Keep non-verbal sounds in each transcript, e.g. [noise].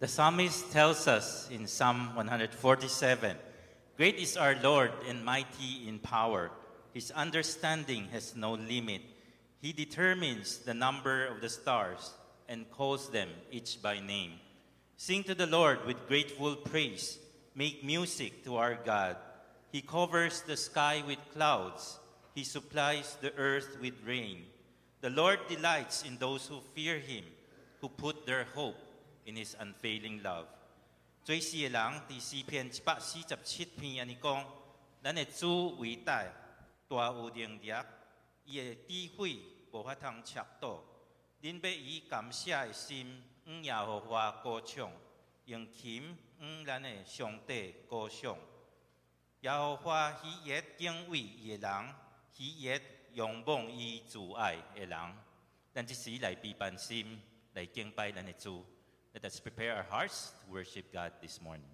The psalmist tells us in Psalm 147 Great is our Lord and mighty in power. His understanding has no limit. He determines the number of the stars and calls them each by name. Sing to the Lord with grateful praise. Make music to our God. He covers the sky with clouds. He supplies the earth with rain. The Lord delights in those who fear him, who put their hope in his unfailing love. 最是的人，第四篇一百四十七篇安尼讲，咱的主伟大，大有能力，伊的智慧无法通测度。恁要以感谢的心，向耶和华歌唱，用琴向咱的上帝歌唱。耶和华喜悦敬畏伊的人，喜悦仰望伊慈爱的人。咱即时来备办心，来敬拜咱的主。Let us prepare our hearts to worship God this morning.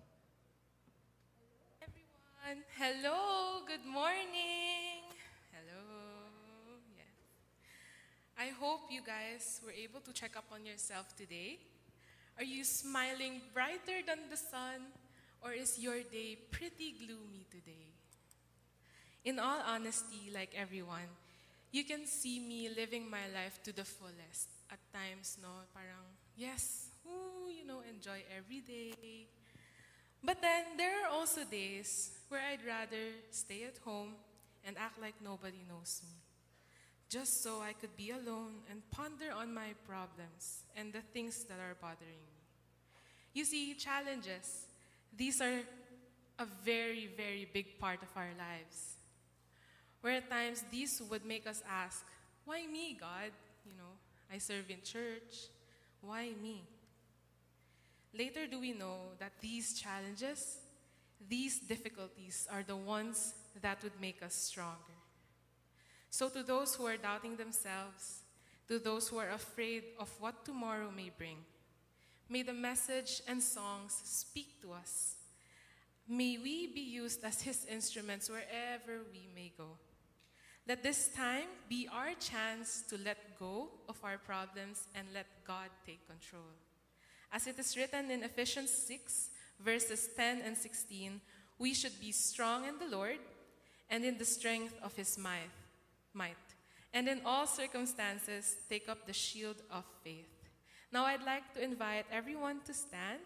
Everyone, hello, good morning. Hello. Yes. I hope you guys were able to check up on yourself today. Are you smiling brighter than the sun, or is your day pretty gloomy today? In all honesty, like everyone, you can see me living my life to the fullest. At times, no, parang, yes, you know, enjoy every day. But then there are also days where I'd rather stay at home and act like nobody knows me. Just so I could be alone and ponder on my problems and the things that are bothering me. You see, challenges, these are a very, very big part of our lives. Where at times these would make us ask, why me, God? You know, I serve in church. Why me? Later do we know that these challenges, these difficulties are the ones that would make us stronger. So to those who are doubting themselves, to those who are afraid of what tomorrow may bring, may the message and songs speak to us. May we be used as His instruments wherever we may go. Let this time be our chance to let go of our problems and let God take control. As it is written in Ephesians 6, verses 10 and 16, we should be strong in the Lord and in the strength of his might, might. And in all circumstances, take up the shield of faith. Now I'd like to invite everyone to stand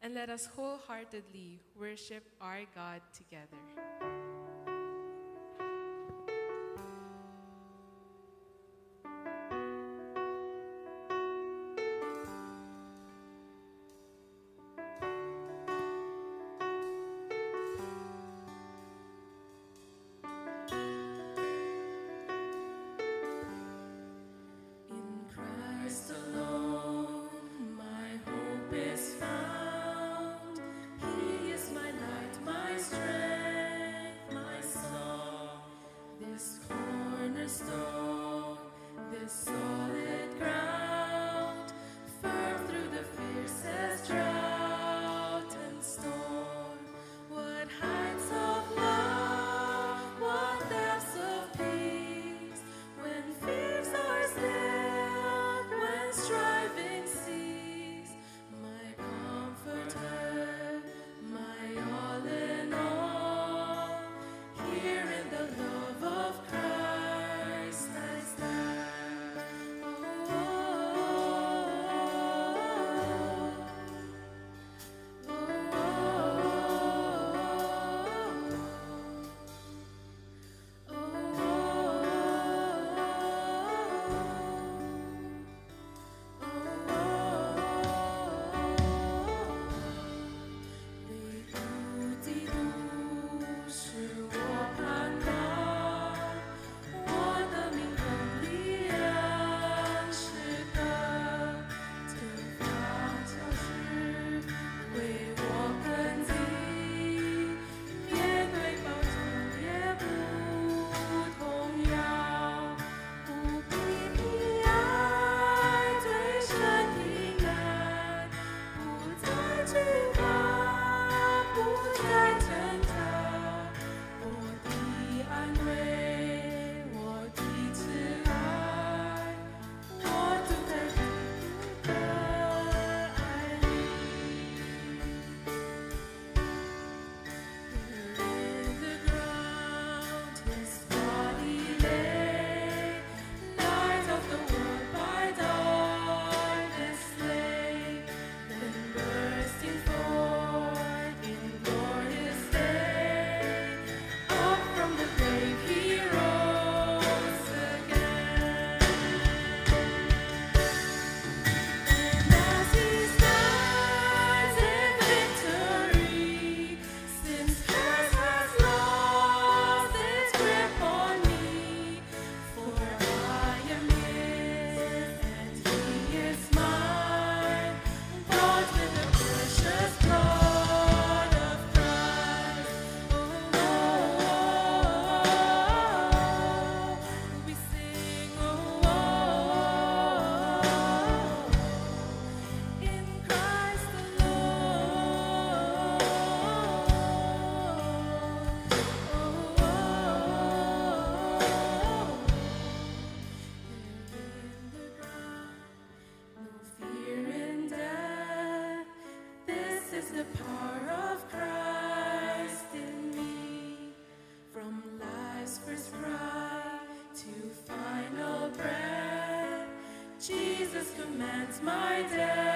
and let us wholeheartedly worship our God together. this song. Stands my destiny.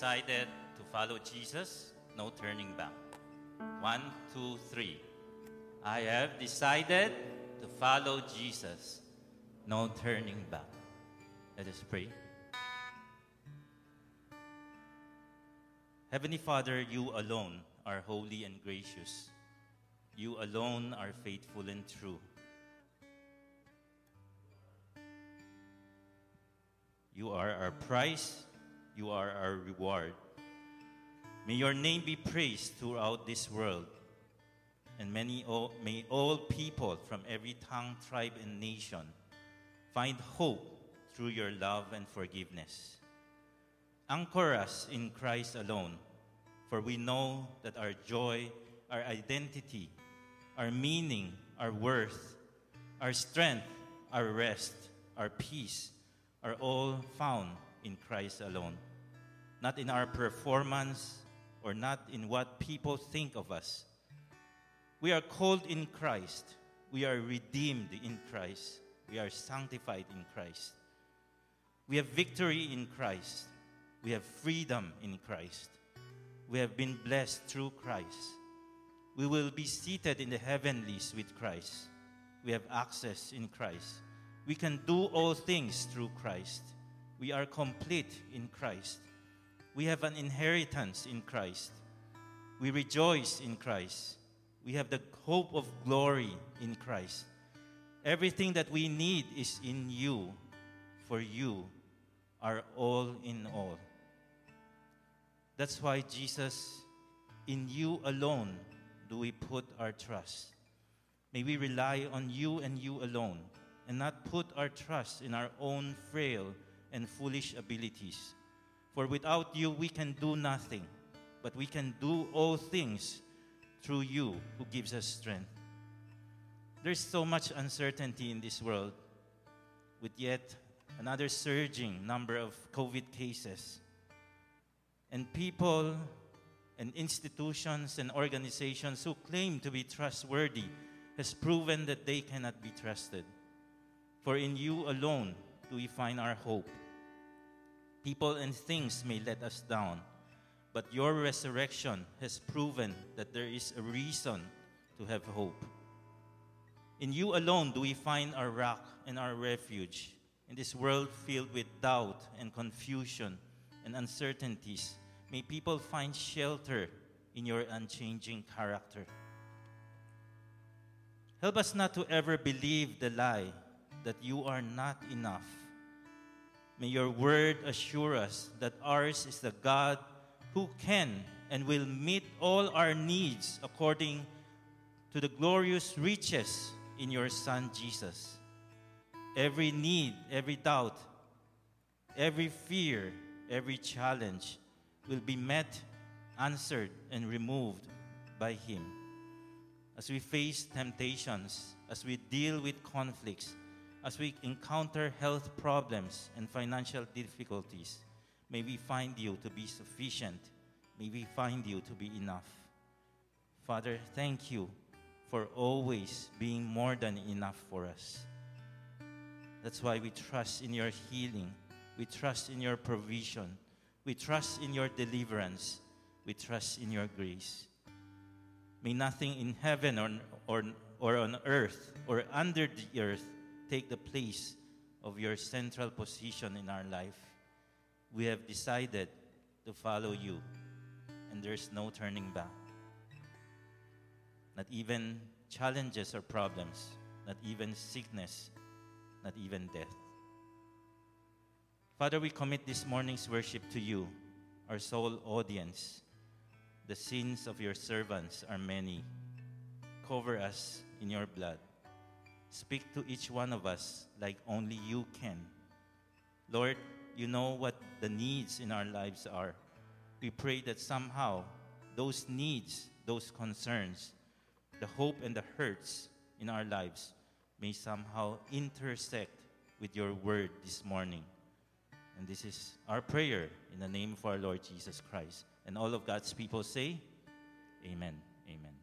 Decided to follow Jesus, no turning back. One, two, three. I have decided to follow Jesus, no turning back. Let us pray. Heavenly Father, you alone are holy and gracious. You alone are faithful and true. You are our prize. You are our reward. May your name be praised throughout this world. And many, all, may all people from every tongue, tribe, and nation find hope through your love and forgiveness. Anchor us in Christ alone, for we know that our joy, our identity, our meaning, our worth, our strength, our rest, our peace are all found in Christ alone. Not in our performance or not in what people think of us. We are called in Christ. We are redeemed in Christ. We are sanctified in Christ. We have victory in Christ. We have freedom in Christ. We have been blessed through Christ. We will be seated in the heavenlies with Christ. We have access in Christ. We can do all things through Christ. We are complete in Christ. We have an inheritance in Christ. We rejoice in Christ. We have the hope of glory in Christ. Everything that we need is in you, for you are all in all. That's why, Jesus, in you alone do we put our trust. May we rely on you and you alone and not put our trust in our own frail and foolish abilities. For without you, we can do nothing, but we can do all things through you who gives us strength. There's so much uncertainty in this world, with yet another surging number of COVID cases. And people and institutions and organizations who claim to be trustworthy has proven that they cannot be trusted. For in you alone do we find our hope. People and things may let us down, but your resurrection has proven that there is a reason to have hope. In you alone do we find our rock and our refuge. In this world filled with doubt and confusion and uncertainties, may people find shelter in your unchanging character. Help us not to ever believe the lie that you are not enough. May your word assure us that ours is the God who can and will meet all our needs according to the glorious riches in your Son Jesus. Every need, every doubt, every fear, every challenge will be met, answered, and removed by Him. As we face temptations, as we deal with conflicts, as we encounter health problems and financial difficulties, may we find you to be sufficient. May we find you to be enough. Father, thank you for always being more than enough for us. That's why we trust in your healing. We trust in your provision. We trust in your deliverance. We trust in your grace. May nothing in heaven or, or, or on earth or under the earth take the place of your central position in our life. We have decided to follow you, and there's no turning back. Not even challenges or problems, not even sickness, not even death. Father, we commit this morning's worship to you, our sole audience. The sins of your servants are many. Cover us in your blood. Speak to each one of us like only you can. Lord, you know what the needs in our lives are. We pray that somehow those needs, those concerns, the hope and the hurts in our lives may somehow intersect with your word this morning. And this is our prayer in the name of our Lord Jesus Christ. And all of God's people say, Amen. Amen.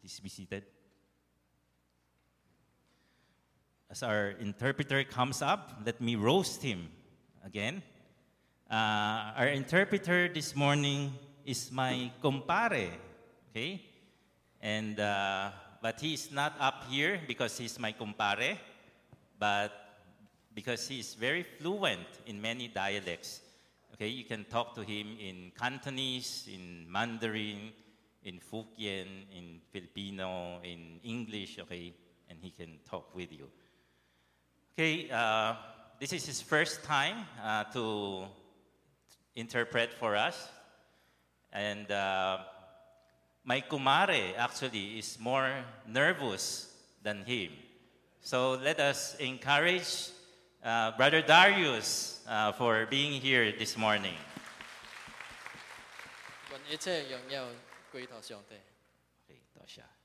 Please be seated. As our interpreter comes up, let me roast him again. Uh, our interpreter this morning is my compare, okay? And uh, but he's not up here because he's my compare, but because he's very fluent in many dialects. Okay, you can talk to him in Cantonese, in Mandarin, in Fukien, in Filipino, in English, okay, and he can talk with you. Okay, uh, this is his first time uh, to interpret for us. And uh, my kumare actually is more nervous than him. So let us encourage uh, Brother Darius uh, for being here this morning. Okay,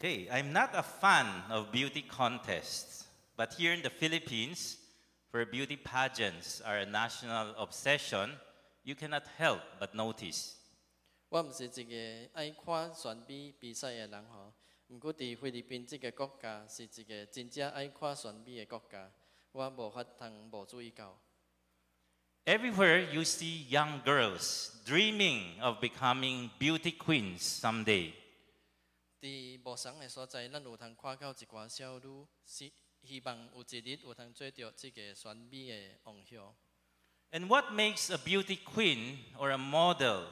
Okay, I'm not a fan of beauty contests, but here in the Philippines, where beauty pageants are a national obsession, you cannot help but notice. 我毋是一个爱看选美比赛嘅人吼，毋过伫菲律宾即个国家是一个真正爱看选美嘅国家，我无法通无注意到。 Everywhere you see young girls dreaming of becoming beauty queens someday. 伫无相嘅所在，咱有通看到一寡少女，是希望有一日有通做到即个选美嘅梦想。 And what makes a beauty queen or a model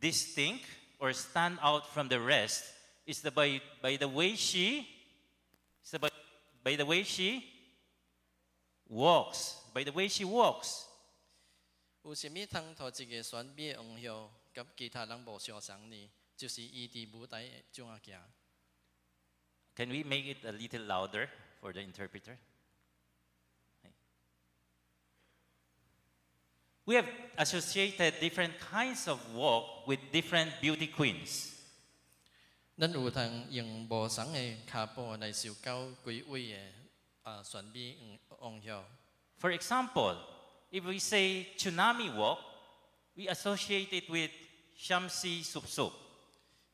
distinct or stand out from the rest is the by, by the way she is the by, by the way she walks, by the way she walks. 有啥物通互一个选美嘅梦想，甲其他人无相同呢？ can we make it a little louder for the interpreter? We have associated different kinds of walk with different beauty queens. For example, if we say tsunami walk, we associate it with Shamcey Supsup.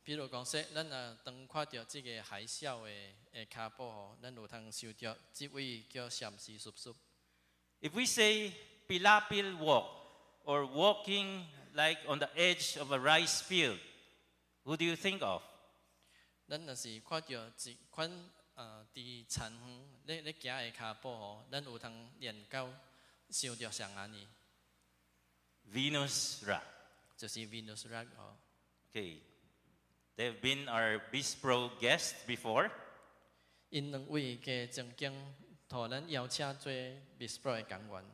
比如講說，咱啊當看到即個海嘯嘅嘅骹步吼，咱有通受到即位叫禪師叔叔。If we say Pilapil walk or walking like on the edge of a rice field, who do you think of? 咱若是看到一款啊佇田园咧咧行嘅骹步吼，咱有通練到受到上安尼，Venus Ra. 就是 Venus Rock 吼。Okay. They've been our Bispro guests before. 因两位嘅曾经互咱邀请做 Bispro 嘅讲员。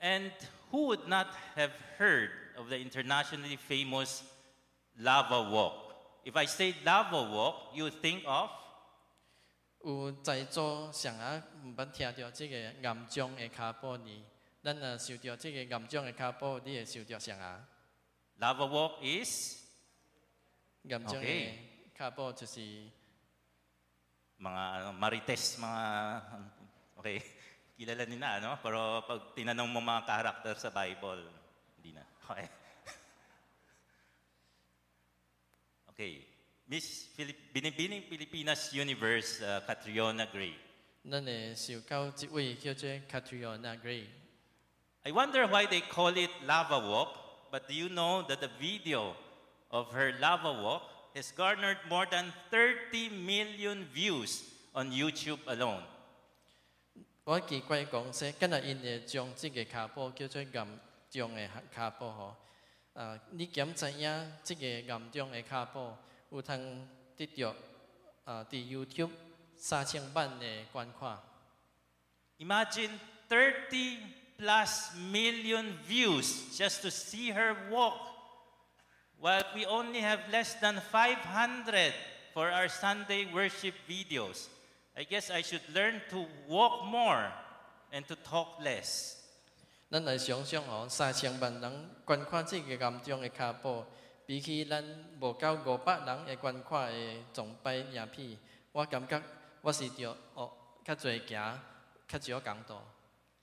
And who would not have heard of the internationally famous lava walk? If I say lava walk, you would think of 有在座上啊，毋捌听到即个岩浆嘅骹步呢？咱若受到即个岩浆嘅骹步，你会受到上啊？ lava walk is 岩浆嘅 Okay. 骹步就是。 mga ano, marites, mga, okay, kilala nila, ano? Pero pag tinanong mo mga karakter sa Bible, hindi na. Okay. [laughs] Okay. Miss Filip- Binibining Pilipinas Universe, uh, Catriona Gray. 咱会受教一位叫做 Catriona Gray。 I wonder why they call it lava walk, but do you know that the video of her lava walk has garnered more than 30 million views on YouTube alone? 我奇怪讲说，今日因会将即个骹步叫做岩浆嘅骹步吼。啊，你检知影即个岩浆嘅骹步有通得到啊伫 YouTube 三千万嘅观看。 Imagine 30 plus million views just to see her walk, while we only have less than 500 for our Sunday worship videos. I guess I should learn to walk more and to talk less. 咱来想想吼，三千万人观看即个岩浆嘅骹步，比起咱无够五百人嘅观看嘅崇拜影片，我感觉我是着哦较济行，较少讲道。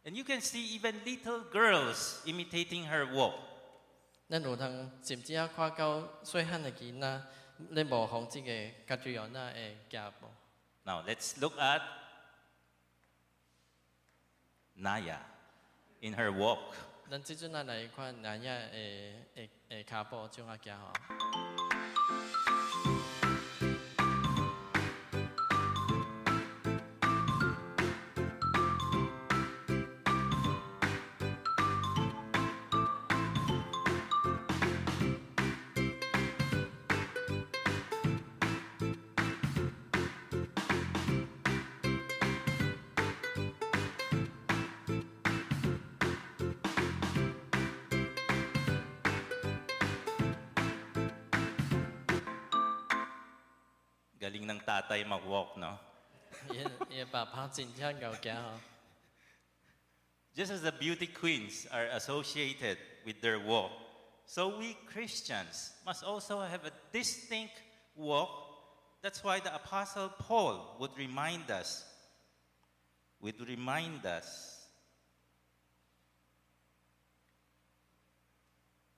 And you can see even little girls imitating her walk. 咱有通甚至啊看到细汉的囡仔咧无防即個家己人仔嘅腳步。Now let's look at Naya in her walk. 咱即阵啊来看男仔诶诶诶骹步怎啊行吼。tatay mag-walk, no? [laughs] Just as the beauty queens are associated with their walk, so we Christians must also have a distinct walk. That's why the Apostle Paul would remind us, would remind us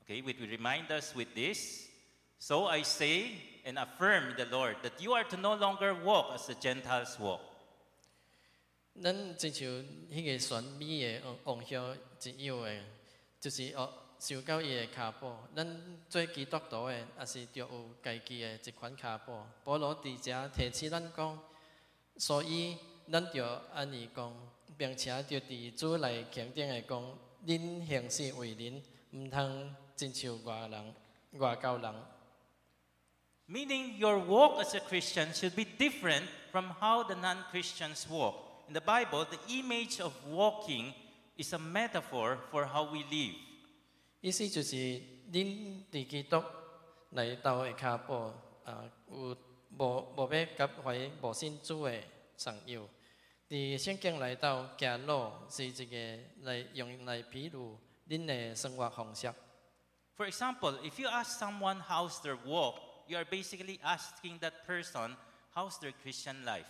Okay, would remind us with this. So I say, and affirm the Lord that you are to no longer walk as the Gentiles walk. 咱亲像迄个选美的王王后一样的，就是哦受到伊的骹步。咱做基督徒的，也是着有家己的一款骹步。保罗伫遮提醒咱讲，所以咱着安尼讲，并且着伫主内肯定的讲，恁行事为人，毋通亲像外人、外教人。Meaning, your walk as a Christian should be different from how the non Christians walk. In the Bible, the image of walking is a metaphor for how we live. 意思就是恁伫基督内斗的骹步，啊，有无无要甲怀无信主的上友。伫圣经内斗行路是一个来用来比喻恁的生活方式。 For example, if you ask someone how's their walk, you are basically asking that person how's their Christian life.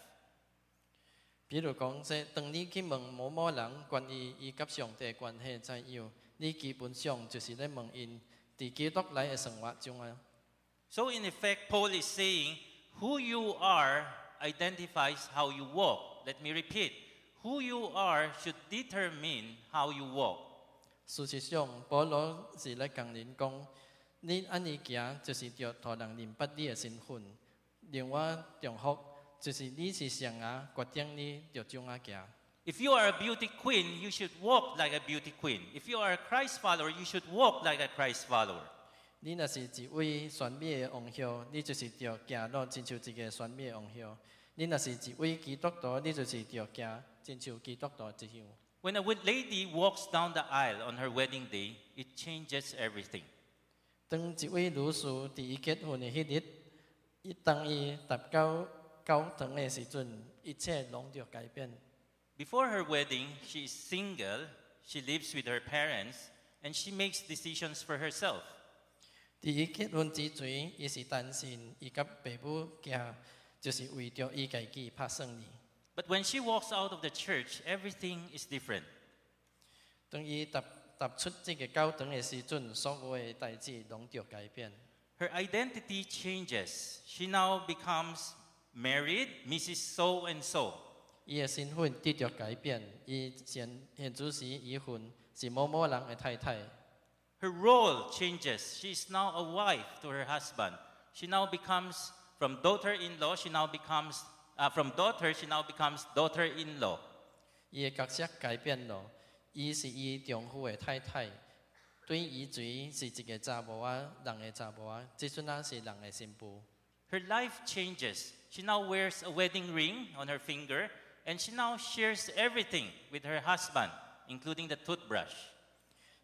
比如讲，说当你去问某某人关于伊甲上帝的关系怎样，你基本上就是咧问因伫基督内的生活中啊。 So, in effect, Paul is saying, who you are identifies how you walk. Let me repeat who you are should determine how you walk. 事实上，保罗是咧讲恁讲， 你安尼行，就是着互人认捌你的身份。另外，重复就是你是谁啊，决定你着怎啊行。 If you are a beauty queen, you should walk like a beauty queen. If you are a Christ follower, you should walk like a Christ follower. 你若是一位选美的王后，你就是着行路亲像一个选美的王后。你若是一位基督徒，你就是着行亲像基督徒一样。 When a wed- lady walks down the aisle on her wedding day, it changes everything. 当一位女士伫伊结婚的迄日，伊当伊踏到教堂的时阵，一切拢着改变。 Before her wedding, she is single, she lives with her parents, and she makes decisions for herself. 伫伊结婚之前，伊是单身，伊甲爸母行，就是为着伊家己拍算哩。 But when she walks out of the church, everything is different. 当伊踏 踏出这个教堂的时阵，所有的代志拢着改变。 Her identity changes. She now becomes married, Mrs. So and so. 伊的身份得着改变，伊现现主时已婚，是某某人的太太。 Her role changes. She is now a wife to her husband. She now becomes, from daughter in law, she now becomes, uh, from daughter, she now becomes daughter in law. 伊的角色改变了， 伊是伊丈夫的太太，对伊前是一个查某仔，人的查某仔，即阵啊是人的新妇。Her life changes. She now wears a wedding ring on her finger, and she now shares everything with her husband, including the toothbrush.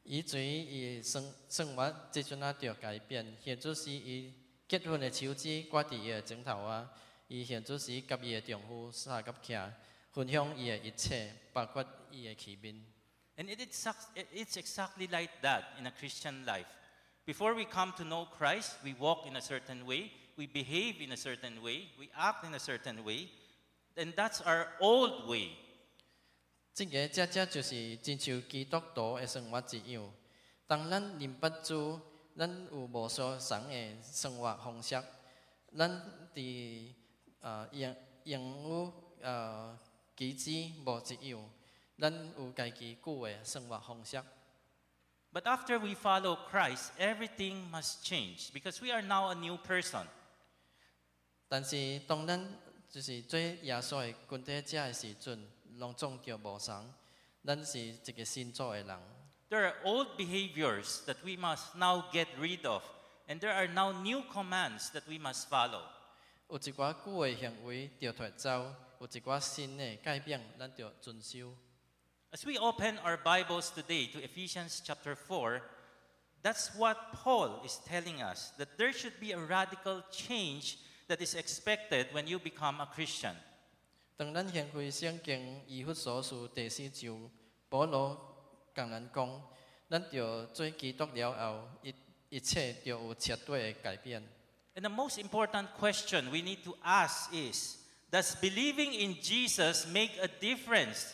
伊前伊生生活即阵啊着改变，现主时伊结婚的手指挂伫伊的枕头啊，伊现主时甲伊的丈夫三甲徛，分享伊的一切，包括伊的器面。And it is, suc- it- it's exactly like that in a Christian life. Before we come to know Christ, we walk in a certain way, we behave in a certain way, we act in a certain way, and that's our old way. 即个这这就是真像基督徒的生活一样。当咱认捌主，咱有无数神的生活方式，咱伫啊用 用有呃机制无一样， 咱有家己旧的生活方式。But after we follow Christ, everything must change because we are now a new person. 但是当咱就是做耶稣的军队者的时阵，拢总叫无同，咱是一个新造的人。There are old behaviors that we must now get rid of, and there are now new commands that we must follow. 有一寡旧的行为要脱走，有一寡新的改变，咱着遵守。As we open our Bibles today to Ephesians chapter 4, that's what Paul is telling us that there should be a radical change that is expected when you become a Christian. 当咱掀开圣经以弗所书第四章，保罗共咱讲，咱着做基督了后，一一切着有彻底的改变。 And the most important question we need to ask is Does believing in Jesus make a difference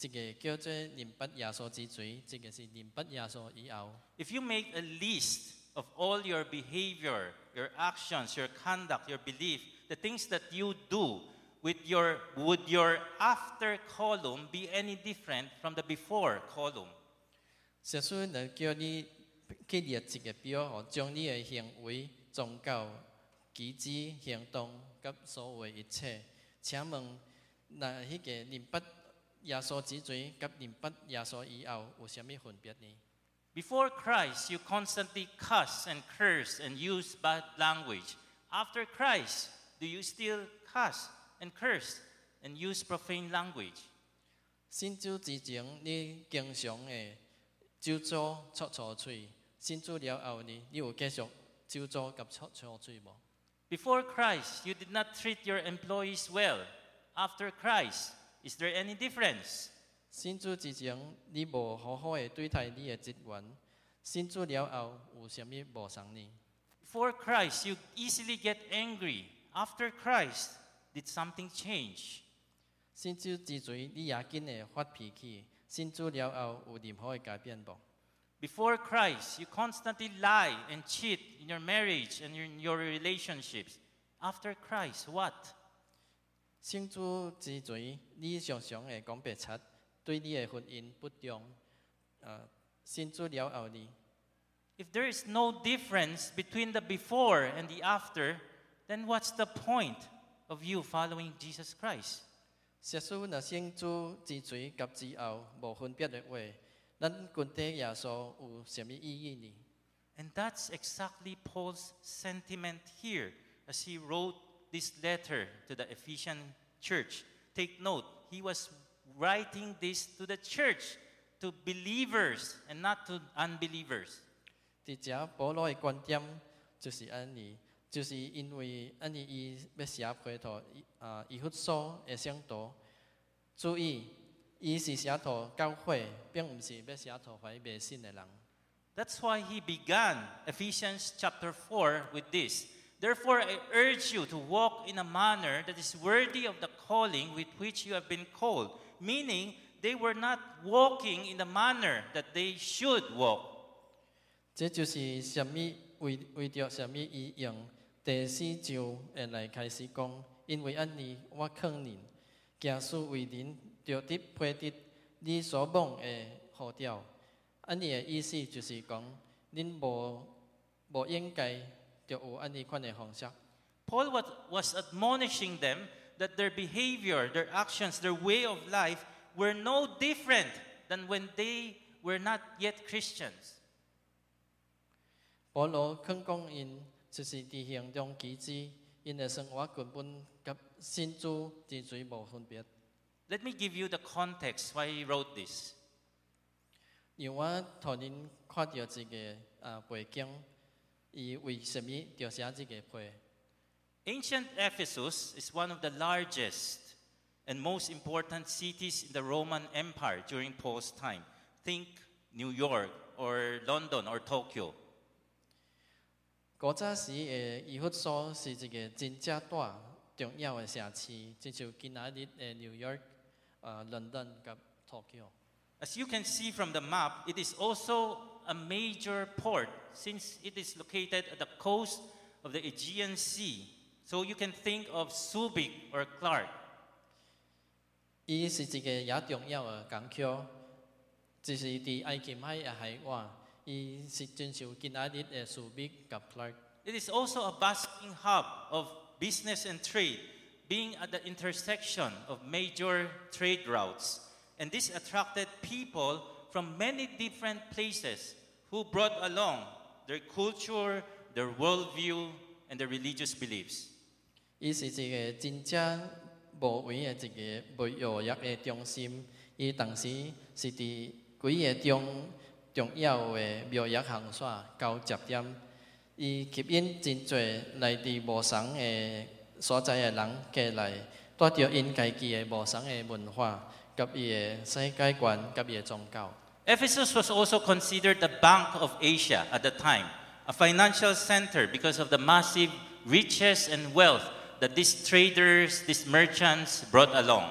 一个叫做认不耶稣之罪，一个是认不耶稣以后。 If you make a list of all your behavior, your actions, your conduct, your belief, the things that you do, with your, would your after column be any different from the before column? 假使若叫你去列一个表，吼，将你的行为、宗教、举止、行动，甲所有的一切，请问，那迄个认不 耶稣之罪，甲认不耶稣以后有啥物分别呢？ Before Christ, you constantly cuss and curse and use bad language. After Christ, do you still cuss and curse and use profane language? 信主之前，你经常的咒诅、戳错嘴；信主了后呢，你有继续咒诅甲戳错嘴无？ Before Christ, you did not treat your employees well. After Christ, is there any difference? 信主之前，你无好好的对待你的职员；信主了后，有啥物无同呢？ Before Christ, you easily get angry. After Christ, did something change? 信主之前，你也紧的发脾气；信主了后，有任何的改变无？ Before Christ, you constantly lie and cheat in your marriage and in your relationships. After Christ, what? 信主之前，你常常会讲白贼，对你的婚姻不忠。呃，信主了后呢？If there is no difference between the before and the after, then what's the point of you following Jesus Christ? 假使若信主之前甲之后无分别的话，咱跟随耶稣有啥物意义呢？And that's exactly Paul's sentiment here as he wrote this letter to the Ephesian church. Take note, he was writing this to the church, to believers and not to unbelievers. 伫遮保罗的观点就是安尼，就是因为安尼伊要写批图，啊，以弗所的圣徒，注意，伊是写图教会，并毋是要写图互迷信的人。 That's why he began Ephesians chapter 4 with this. Therefore, I urge you to walk in a manner that is worthy of the calling with which you have been called. Meaning, they were not walking in the manner that they should walk. 这就是什么为为着什么伊用第四章会来开始讲，因为安尼我肯认，行事为人着得配得你所望的号调。安尼的意思就是讲，恁无无应该。Paul was, was admonishing them that their behavior, their actions, their way of life were no different than when they were not yet Christians. 保罗肯讲因，就是伫行中机制，因的生活根本甲信主之罪无分别。 Let me give you the context why he wrote this. 因为我互恁看到一个啊背景， 伊为什么着写这个批？ Ancient Ephesus is one of the largest and most important cities in the Roman Empire during Paul's time. Think New York or London or Tokyo. 古早时诶以弗所是一个真正大重要嘅城市，亲像今仔日诶 New York、诶 London 及 Tokyo。 As you can see from the map, it is also a major port since it is located at the coast of the Aegean Sea. So you can think of Subic or Clark. 伊是一个也重要嘅港口，就是伫埃及海嘅海湾，伊是亲像今仔日嘅苏比及 Clark。 It is also a bustling hub of business and trade, being at the intersection of major trade routes. And this attracted people from many different places who brought along their culture, their worldview, and their religious beliefs. 伊是一个真正无为嘅一个贸易业嘅中心。伊当时是伫几个重重要嘅贸易行线交接点。伊吸引真济来自无相嘅所在嘅人过来，带着因家己嘅无相嘅文化， 及伊嘅世界观，及伊嘅宗教。 Ephesus was also considered the Bank of Asia at the time, a financial center because of the massive riches and wealth that these traders, these merchants brought along.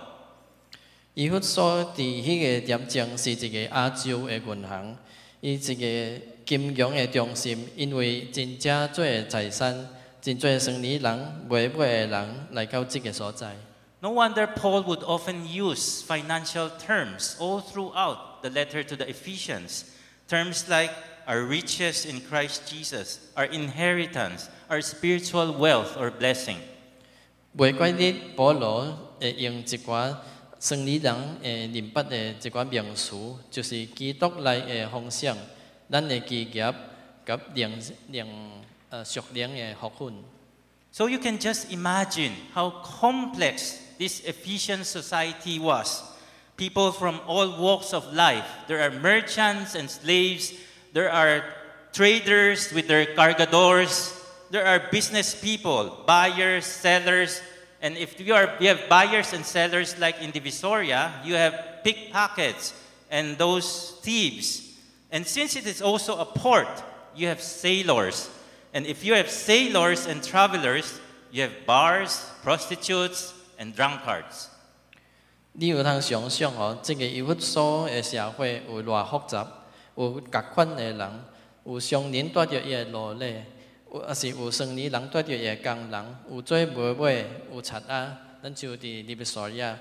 伊弗所伫迄个点钟是一个亚洲嘅银行，伊一个金融嘅中心，因为真正做嘅财产，真济生意人、买买嘅人来到即个所在。 No wonder Paul would often use financial terms all throughout the letter to the Ephesians. Terms like our riches in Christ Jesus, our inheritance, our spiritual wealth or blessing. 袂怪你保罗会用一寡生理人诶明白嘅一寡名词，就是基督内嘅方向，咱嘅基业及灵灵诶属灵嘅学分。 So you can just imagine how complex this Ephesian society was. People from all walks of life. There are merchants and slaves. There are traders with their cargadores. There are business people, buyers, sellers. And if you, are, you have buyers and sellers like in Divisoria, you have pickpockets and those thieves. And since it is also a port, you have sailors. And if you have sailors and travelers, you have bars, prostitutes, and drunkards. 你有通想象哦，即、個以弗所嘅社会有偌复杂，有各款嘅人，有商人帶着伊嘅勞累，有也是有生理人帶着伊嘅工人，有做买卖，有贼仔，咱就伫利比索亞。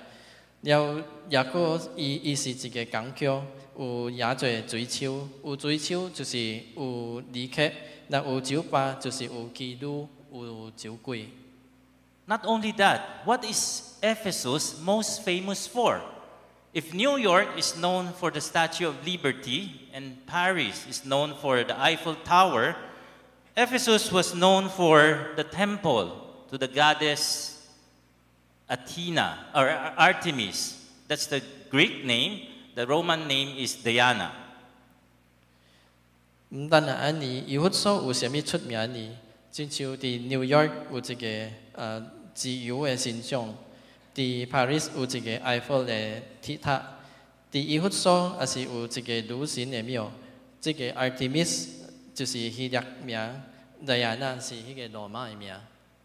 了，也個伊伊是一个港口，有也侪水手，有水手就是有旅客，那有酒吧就是有妓女，有酒鬼。Not only that, what is Ephesus most famous for? If New York is known for the Statue of Liberty and Paris is known for the Eiffel Tower, Ephesus was known for the temple to the goddess Athena or Artemis. That's the Greek name. The Roman name is Diana. 毋但系安尼，以弗所有啥物出名呢？亲像伫 New York 有一个呃 自由嘅形象，伫 Paris 有一个埃菲尔嘅铁塔，伫以弗所也是有一个女神嘅庙，即、个 Artemis 就是希腊名，戴安娜是迄个罗马嘅名。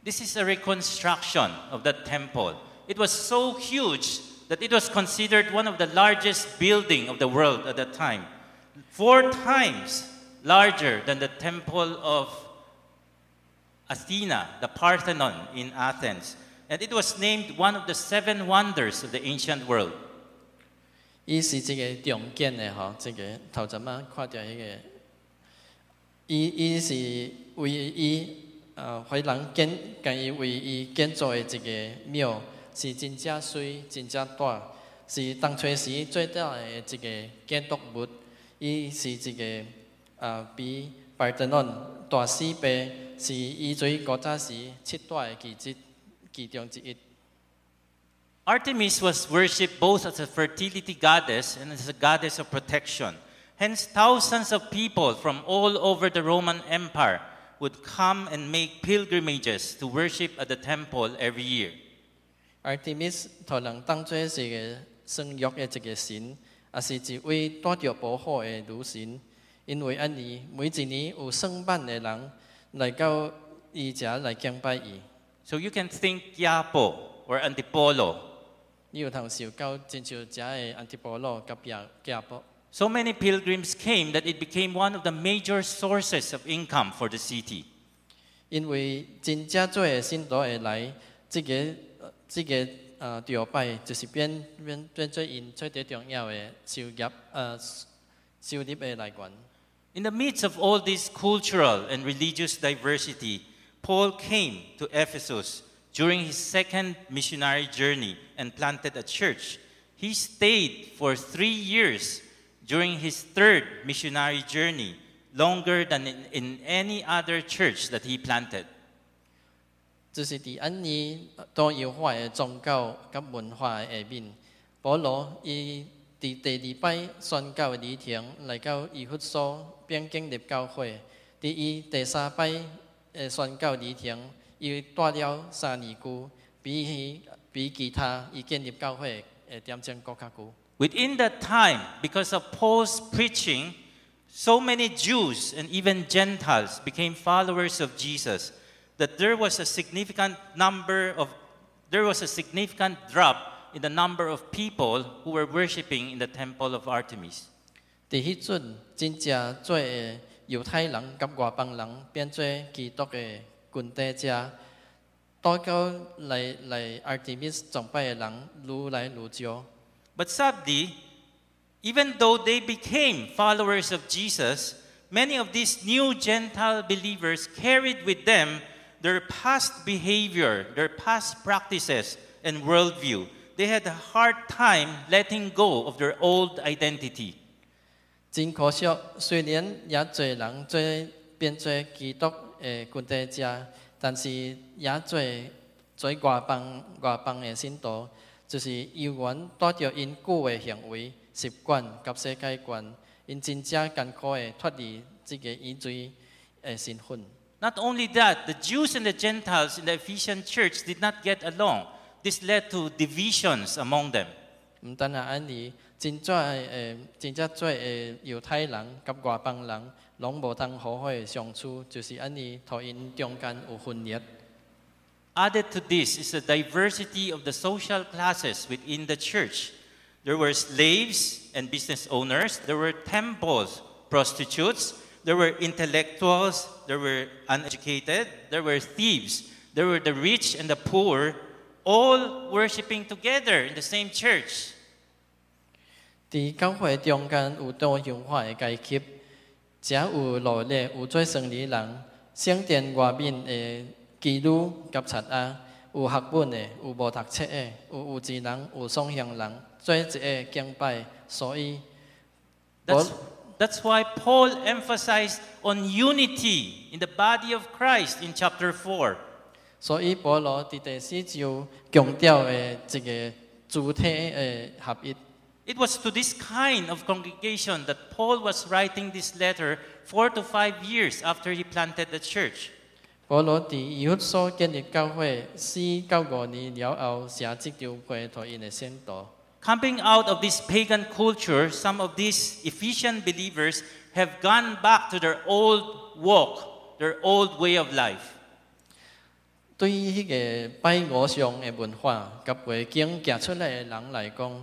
This is a reconstruction of the temple. It was so huge that it was considered one of the largest building of the world at that time. Four times larger than the temple of Athena, the Parthenon in Athens. And it was named one of the seven wonders of the ancient world. 伊是一個重建的吼，這個頭前仔看到迄、個，伊伊是為伊呃，回人建，甲伊為伊建造的一個廟，是真正水，真正大，是當初時最大的一個建築物。伊是一個呃，比巴特諾大四倍，是伊最古早时七大的奇蹟其中之一。Artemis was worshipped both as a fertility goddess and as a goddess of protection. Hence, thousands of people from all over the Roman Empire would come and make pilgrimages to worship at the temple every year. Artemis 互人當做是個生育的一個神，也是一位帶着保護的女神。因為安尼，每一年有上萬的人嚟到伊家嚟敬拜伊。So you can think Quiapo or Antipolo. 要頭時教正照者係 Antipolo 及 Quiapo。So many pilgrims came that it became one of the major sources of income for the city. 因為真正做嘅信徒會來，即個即個呃朝拜就是變變變做因最最重要嘅收入呃收入嘅來源。In the midst of all this cultural and religious diversity, Paul came to Ephesus during his second missionary journey and planted a church. He stayed for three years during his third missionary journey, longer than in, in any other church that he planted. 就是伫安尼多元化的宗教甲文化的下面，保罗伊伫第二摆宣教的旅程来到以弗所 并建立教会。伫伊第三摆的宣教旅程，伊带了三年久，比起比其他伊建立教会的点钟更较久。 Within that time, because of Paul's preaching, so many Jews and even Gentiles became followers of Jesus that there was a significant number of there was a significant drop in the number of people who were worshiping in the temple of Artemis. 伫迄阵，真正做的犹太人甲外邦人变做基督的军队者，到到来来 Artemis 崇拜的人愈来愈少。 But sadly, even though they became followers of Jesus, many of these new Gentile believers carried with them their past behavior, their past practices, and worldview. They had a hard time letting go of their old identity. 真可惜，虽然也侪人做变做基督的軍隊者，但是也做做外邦外邦的信徒，就是由原带着因旧的行为、习惯及世界观，因真正艰苦的脱离这个以罪的身份。Not only that, the Jews and the Gentiles in the Ephesian church did not get along. This led to divisions among them. 毋單係安尼，真正诶真正做诶犹太人甲外邦人，拢无通好好的相处，就是安尼，互因中间有分裂。 Added to this is the diversity of the social classes within the church. There were slaves and business owners, there were temples, prostitutes, there were intellectuals, there were uneducated, there were thieves, there were the rich and the poor, all worshiping together in the same church. 伫教會中间有多元化的階級，遮有努力有做生理人，聖殿外面的妓女甲賊仔，有学问的，有无读册的，有有钱人，有雙向人，做一個敬拜，所以 That's, that's why Paul emphasized on unity in the body of Christ in chapter 4. 所以保羅伫第四章強調的一個主體的合一。It was to this kind of congregation that Paul was writing this letter four to five years after he planted the church. 保罗伫以弗所建立教会四到五年了后，写即条会互因的信徒。 Coming out of this pagan culture, some of these Ephesian believers have gone back to their old walk, their old way of life. 对于迄个拜偶像的文化，甲背景行出来的人来讲，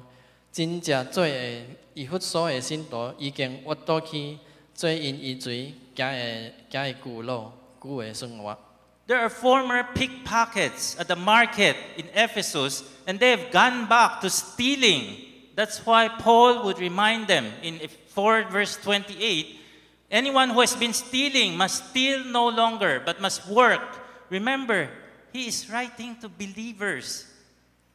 真正做的以弗所的信徒已经屈倒去做因以罪行的行的旧路、旧的生活。 There are former pickpockets at the market in Ephesus, and they have gone back to stealing. That's why Paul would remind them in 4 verse 28 anyone who has been stealing must steal no longer, but must work. Remember, he is writing to believers.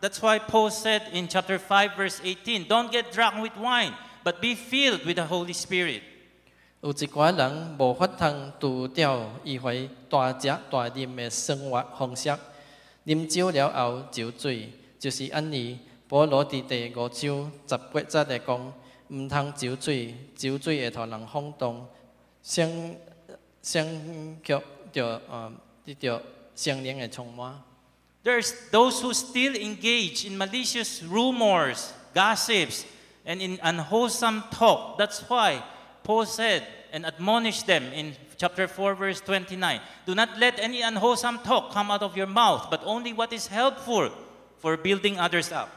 That's why Paul said in chapter 5, verse 18, Don't get drunk with wine, but be filled with the Holy Spirit. 有一寡人无法通除掉伊怀大食大啉的生活方式，啉酒了后酒醉，就是安尼。保罗伫第五章十八节的讲，毋通酒醉，酒醉会互人晃动，想想却着呃，得着圣灵的充满。There's those who still engage in malicious rumors, gossips, and in unwholesome talk. That's why Paul said and admonished them in chapter 4, verse 29 Do not let any unwholesome talk come out of your mouth, but only what is helpful for building others up.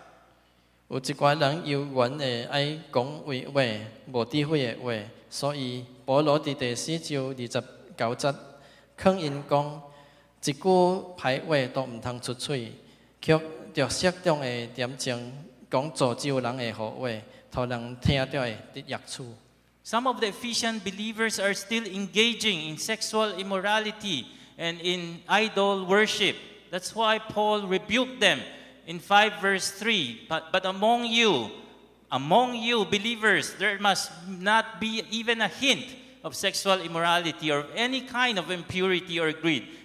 有一寡人由原会爱讲话话，无智慧的话，所以保罗伫第四章二十九节，劝因讲， 一句歹话都毋通出嘴，却着适当的点睛讲造就人的好话，互人听着会得益处。 Some of the Ephesian believers are still engaging in sexual immorality and in idol worship. That's why Paul rebuked them in 5 verse 3. But, but among you, among you believers, there must not be even a hint of sexual immorality or any kind of impurity or greed,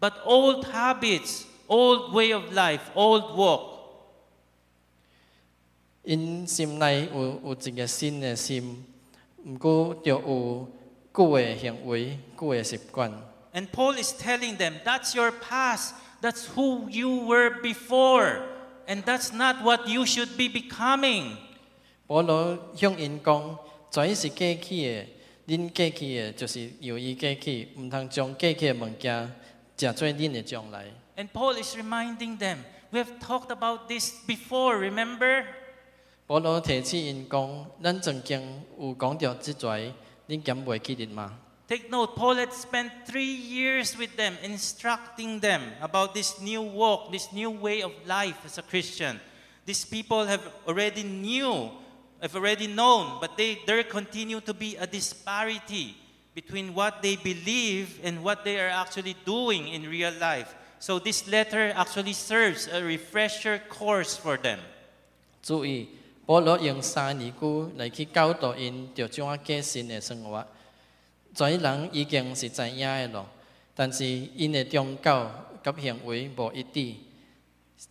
but old habits, old way of life, old walk. 因心内有有一个新的心，毋过着有旧的行为、旧的习惯。 And Paul is telling them, that's your past. That's who you were before. And that's not what you should be becoming. 保罗向因讲：，这是过去的，恁过去的就是由于过去，毋通将过去的物件食做恁的将来。 And Paul is reminding them, we have talked about this before, remember? 保罗提醒因讲：，咱曾经有讲到即罪，恁敢袂记得吗？ Take note, Paul had spent three years with them, instructing them about this new walk, this new way of life as a Christian. These people have already knew, have already known, but they, there continue to be a disparity between what they believe and what they are actually doing in real life. So this letter actually serves a refresher course for them. 注意，保罗用三字句来去教导因着怎啊过新的生活。在人已经是知影的咯，但是因的宗教及行为无一致。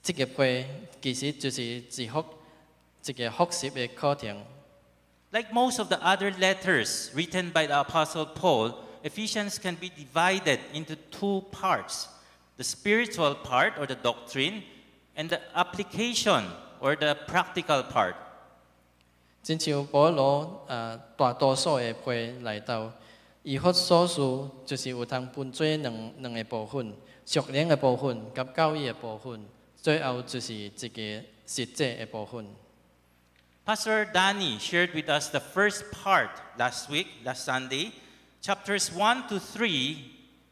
这个会其实就是一学一个学习的课程。 Like most of the other letters written by the Apostle Paul, Ephesians can be divided into two parts the spiritual part, or the doctrine, and the application, or the practical part. 亲像保罗啊，大多数的会来到，以弗所书就是有通分做两两个部分，属灵的部分及教义的部分，最后就是一个实际的部分。 Pastor Danny shared with us the first part last week, last Sunday. Chapters 1 to 3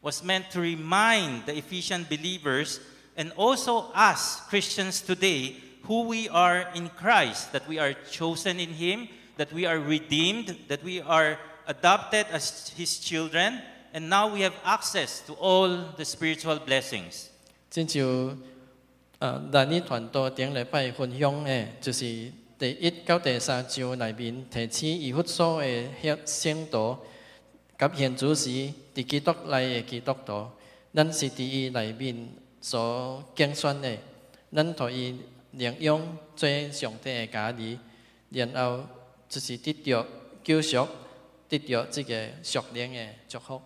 was meant to remind the Ephesian believers and also us, Christians today, who we are in Christ, that we are chosen in Him, that we are redeemed, that we are adopted as His children, and now we have access to all the spiritual blessings. 亲像呃，咱呢团队顶礼拜分享的，就是 第一到第三章內面提起以弗所的迄聖徒及现主时伫基督內的基督徒，咱是伫伊內面所競選的，咱互伊領養做上帝的家兒，然后就是得到救赎，得到这个属灵的祝福。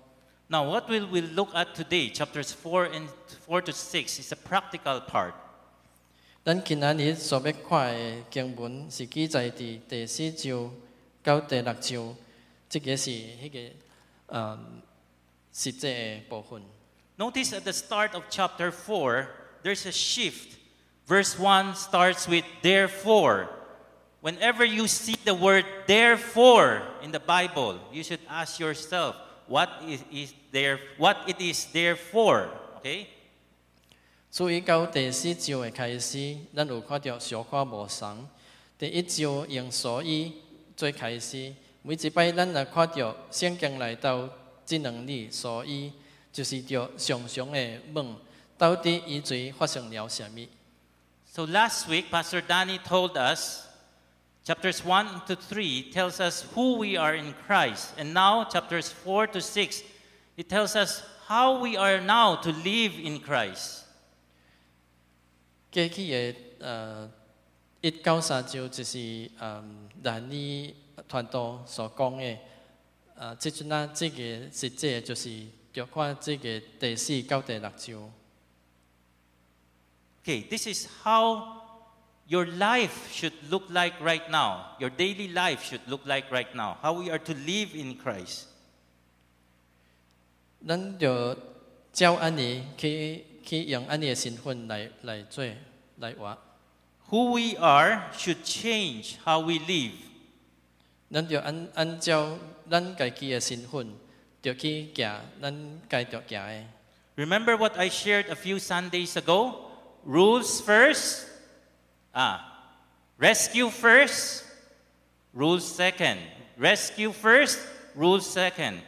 Now, what will we look at today, chapters four and four to six is a practical part. 咱今仔日所要看的经文是记载伫第四章到第六章，这个是迄、个呃实际的部分。 Notice at the start of chapter 4, there's a shift Verse 1 starts with therefore. Whenever you see the word therefore in the Bible, you should ask yourself what is, is there what it is there for. Okay? 注意到第四章的开始，咱有看到小可无相。第一章用所以做开始，每一摆咱也看到圣经来到这两字，所以就是着常常的问，到底以罪发生了什么？ So last week, Pastor Danny told us, chapters 1 to 3 tells us who we are in Christ. And now, chapters 4 to 6, it tells us how we are now to live in Christ. 过去的呃一九三章就是嗯兰尼传道所讲的，呃，即阵啊，这个实际就是着看这个第四到第六章。Okay, this is how your life should look like right now. Your daily life should look like right now. How we are to live in Christ. 咱就照安尼去去用安尼的身份来来做 来活， Who we are should change how we live. 咱就按按照咱家己的身份，就去行咱该着行的。 Remember what I shared a few Sundays ago? Rules first. Ah. Rescue first. Rules second. Rescue first. Rules second.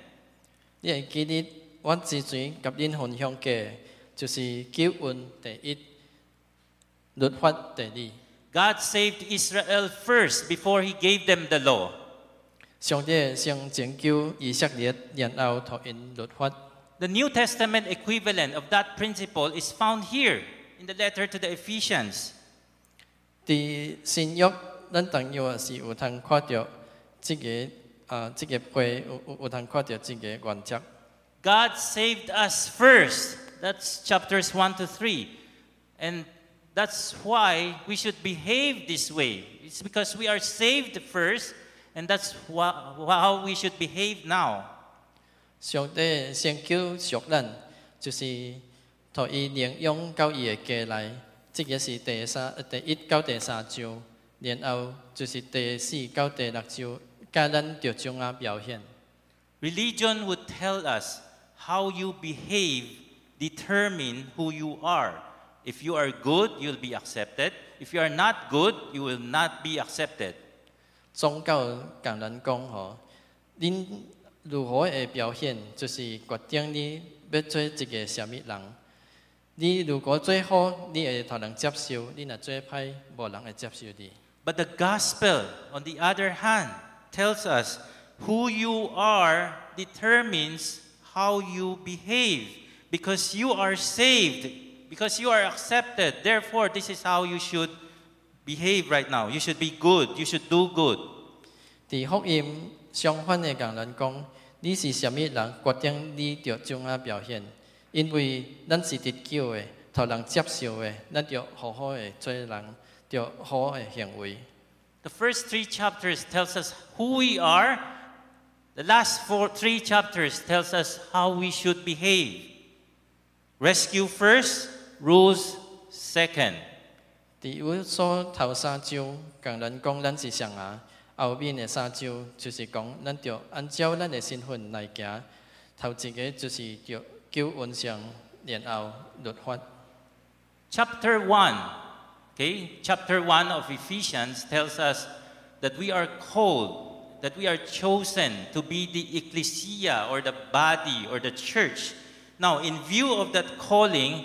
你会记得我之前甲恁分享过，就是救恩第一， 律法第二。 God saved Israel first before he gave them the law. 上帝先拯救以色列，然后托因律法。 The New Testament equivalent of that principle is found here in the letter to the Ephesians. 伫新约，咱当有是有通看到即、个啊，即、个批有有有通看到即个原则。 God saved us first. That's chapters 1 to 3. And that's why we should behave this way. It's because we are saved first, and that's wha- how we should behave now. 上帝先救赎咱，就是托伊领养到伊嘅家内，即、个是第三、第一到第三章，然后就是第四到第六章，教咱着怎啊表现。 Religion would tell us how you behave determine who you are. If you are good, you'll be accepted. If you are not good, you will not be accepted. 宗教甲咱讲吼，恁如何会表现，就是决定你要做一个什么人。你如果做好，你会互人接受；你若做歹，无人会接受你。 But the gospel, on the other hand, tells us who you are determines how you behave. Because you are saved, because you are accepted. Therefore, this is how you should behave right now. You should be good. You should do good. 伫福音相反的甲咱讲，你是什么人，决定你着怎啊表现。因为咱是得救的，互人接受的，咱着好好的做人，着好好的行为。 The first three chapters tells us who we are. The last four, three chapters tells us how we should behave. Rescue first, rules second. 伫有所头三章，甲咱讲咱是谁啊？后面的三章就是讲咱着按照咱的身份来行。头一个就是着救恩上，然后律法。 Chapter 1, okay? Chapter 1 of Ephesians tells us that we are called, that we are chosen to be the ecclesia or the body or the church. Now, in view of that calling,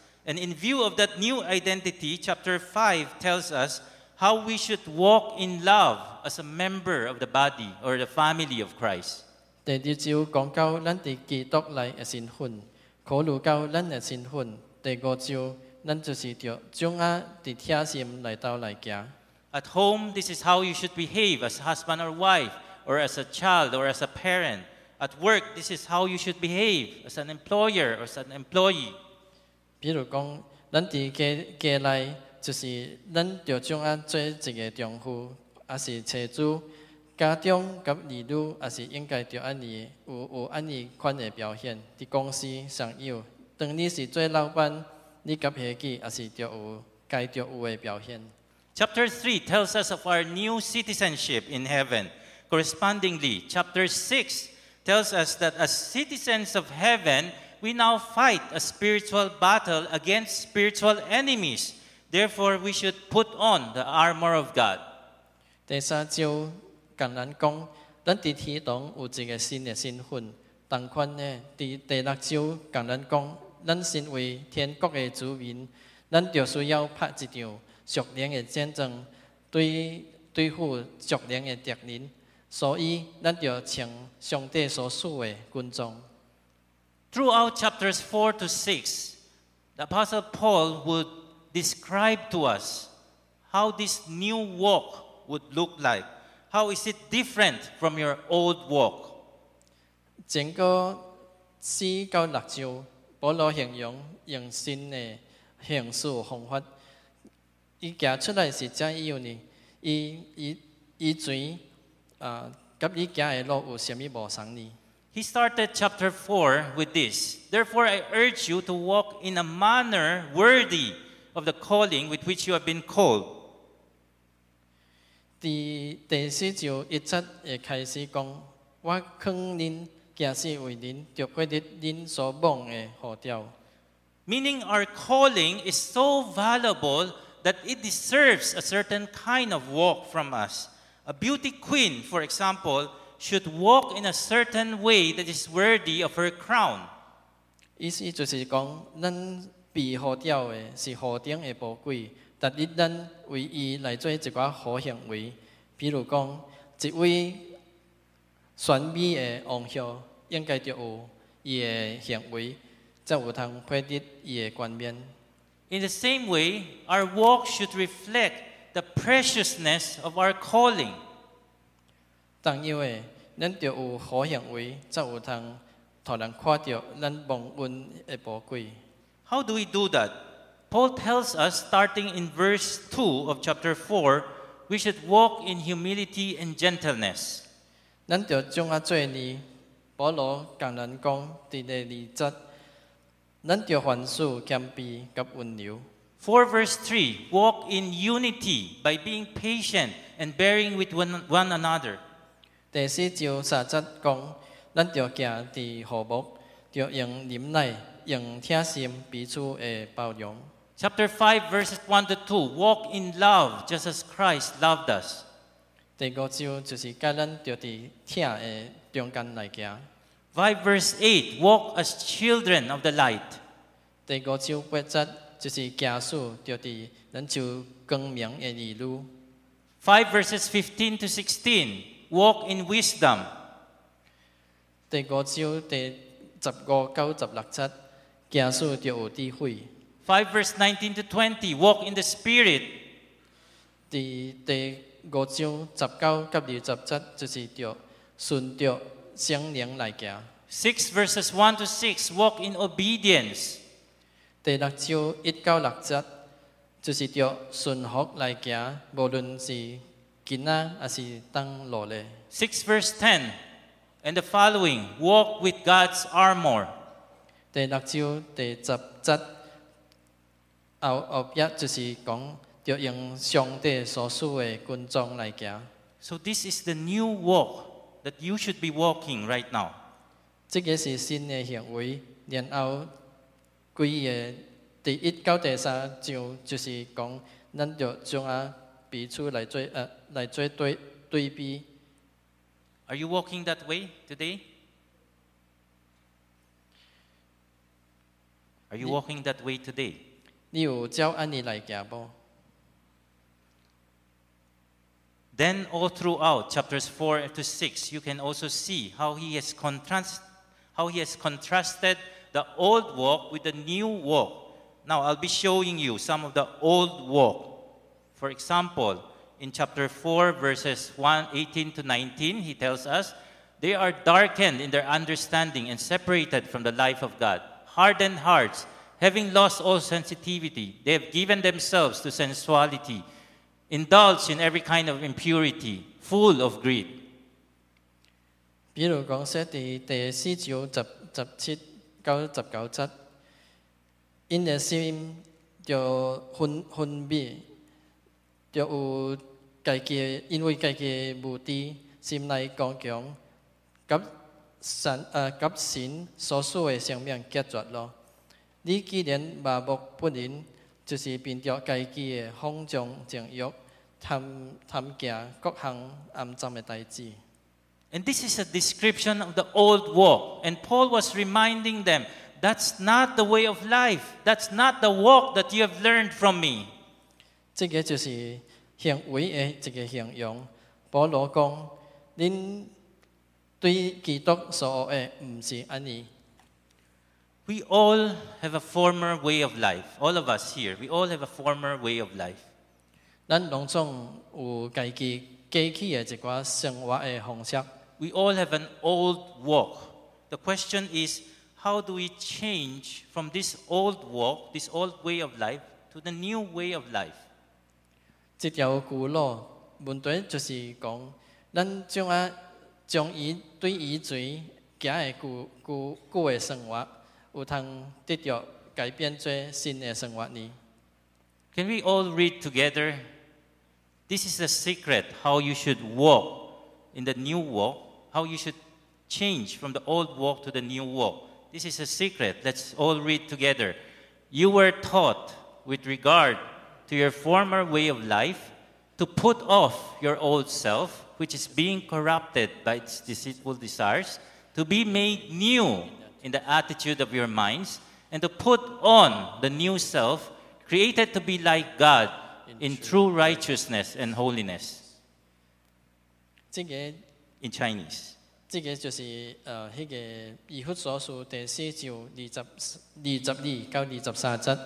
And in view of that new identity, chapter 5 tells us how we should walk in love as a member of the body or the family of Christ. 第二章讲到咱伫基督内嘅身份，考虑到咱嘅身份。第五章，咱就是着将啊伫贴心来到来行。 At home, this is how you should behave as husband or wife, or as a child, or as a parent. At work, this is how you should behave as an employer or as an employee. 比如讲，咱伫家家内，就是咱着怎啊做一个丈夫，也是妻子，家中甲儿女，也是应该着安尼有有安尼款的表现。伫公司上有，当你是做老板，你甲下己也是着有该着有的表现。Chapter 3 tells us of our new citizenship in heaven. Correspondingly, chapter 6 tells us that as citizens of heaven, we now fight a spiritual battle against spiritual enemies. Therefore, we should put on the armor of God. 第三招共咱讲，咱伫天堂有一个新的身份。同款呢，伫第六招共咱讲，咱身为天国的子民，咱就需要拍一场属灵的战争，对对付属灵的敌人。所以，咱就穿上帝所赐的军装。Throughout chapters 4 to 6, the Apostle Paul would describe to us how this new walk would look like. How is it different from your old walk? 整个四到六招，保罗形容用新的形式方法，伊行出来是怎样呢？伊伊伊全啊，甲你行的路有啥物无同呢？ He started chapter 4 with this Therefore, I urge you to walk in a manner worthy of the calling with which you have been called. 第第四招一节会开始讲，我劝恁行事为人，就过日恁所望的号召。 Meaning, our calling is so valuable that it deserves a certain kind of walk from us. A beauty queen, for example, should walk in a certain way that is worthy of her crown. 意思就是讲，咱被号召的是何等的宝贵，但日咱为伊来做一寡好行为，比如讲，一位选美的王后，应该就有伊的行为，才有通配得伊的冠冕。In the same way, our walk should reflect the preciousness of our calling. 同样的，咱就有好行为，才有通互人看到咱蒙恩的宝贵。 How do we do that? Paul tells us, starting in verse 2 of chapter 4, we should walk in humility and gentleness. 咱就怎啊做呢？保罗共咱讲，伫第二节，咱就凡事谦卑甲温柔。 4 verse 3 Walk in unity by being patient and bearing with one, one another. 第四招三节讲，咱就行伫和睦，就用忍耐、用贴心彼此的包容。 Chapter 5 verses 1 to 2 Walk in love just as Christ loved us. 第五招就是教咱就伫疼的中间来行。 5 verse 8 Walk as children of the light. 第五招八节就是行事就伫咱就光明的儿女。 5 verses 15 to 16 Walk in wisdom. 第五招第十五到十六节行事就有智慧。 5 verse 19 to 20 Walk in the Spirit. 第第五章十九到二十节，就是着顺着圣灵来行。 6 verses 1 to 6 Walk in obedience. 第六章一到六节，就是着顺服来行，无论是 囡仔还是当老咧。 6 verse 10 and the following Walk with God's armor. 第六章第十节后后边就是讲着用上帝所赐的军装来行。 So, this is the new walk that you should be walking right now. 这个是新的行为，然后几个第一到第三章就是讲，咱就将啊 彼此来做呃来做对对比。 Are you walking that way today? Are you Ye- walking that way today? 你有照安尼来行无？ Then, all throughout chapters 4 to 6, you can also see how he has, contrast, how he has contrasted the old walk with the new walk. Now, I'll be showing you some of the old walk. For example, in chapter 4, verses 1, 18 to 19, he tells us, they are darkened in their understanding and separated from the life of God. Hardened hearts, having lost all sensitivity, they have given themselves to sensuality, indulged in every kind of impurity, full of greed. 比如讲说，第第四章十十七到十九节，因嘅心就分分别， 就有家己因为家己目的心內剛強，及神誒及神所屬嘅生命結絕咯。你既然麻木不仁，就是變着家己嘅放縱情慾，貪貪行各項暗雜嘅代志。And this is a description of the old walk. And Paul was reminding them that's not the way of life. That's not the walk that you have learned from me. 這個就是行為嘅一個形容。保羅講：恁對基督所學嘅唔是安尼。We all have a former way of life. All of us here, we all have a former way of life. 咱攏總有家己過去嘅一寡生活嘅方式。We all have an old walk. The question is, how do we change from this old walk, this old way of life, to the new way of life? 这条旧路问题就是讲，咱将啊将伊对伊罪行嘅旧旧旧嘅生活，有通得到改变做新嘅生活呢？ Can we all read together? This is the secret how you should walk in the new walk, how you should change from the old walk to the new walk. This is a secret. Let's all read together. You were taught with regard to your former way of life to put off your old self, which is being corrupted by its deceitful desires, to be made new in the attitude of your minds, and to put on the new self, created to be like God in true righteousness and holiness. 这个 In Chinese. 这个就是诶迄、个以弗所书第四章二十二十二到二十三节，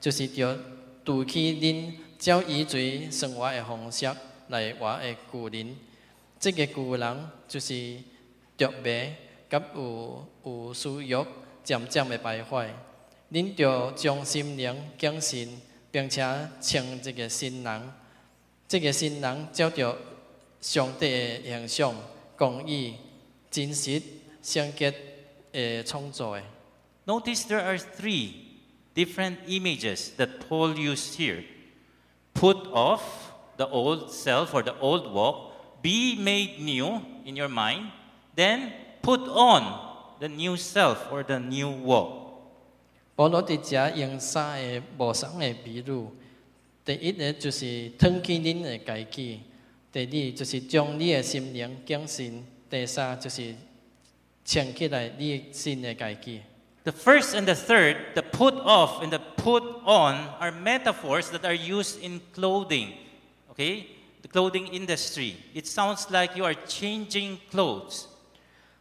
就是着 除去恁照以前生活的方式来活的旧人，这个旧人就是着迷，甲有有需欲渐渐的败坏。恁着将心灵更新，并且穿一个新人，这个新人照着上帝的形象、公义、真实、圣洁诶创造。Notice there are three. different images that Paul used here. Put off the old self or the old walk, be made new in your mind, then put on the new self or the new walk. 保罗伫遮用三个无相嘅比喻，第一个就是褪去恁嘅家己，第二就是将你嘅心灵更新，第三就是穿起来你新嘅家己。 The first and the third, the put off and the put on, are metaphors that are used in clothing. Okay? The clothing industry. It sounds like you are changing clothes.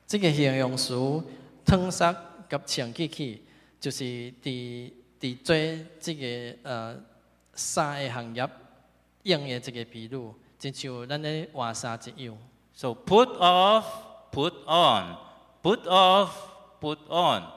这个形容词褪色及穿起去，就是伫伫做这个呃衫嘅行业用嘅这个比喻，就像咱咧换衫一样。 So put off, put on. Put off, put on.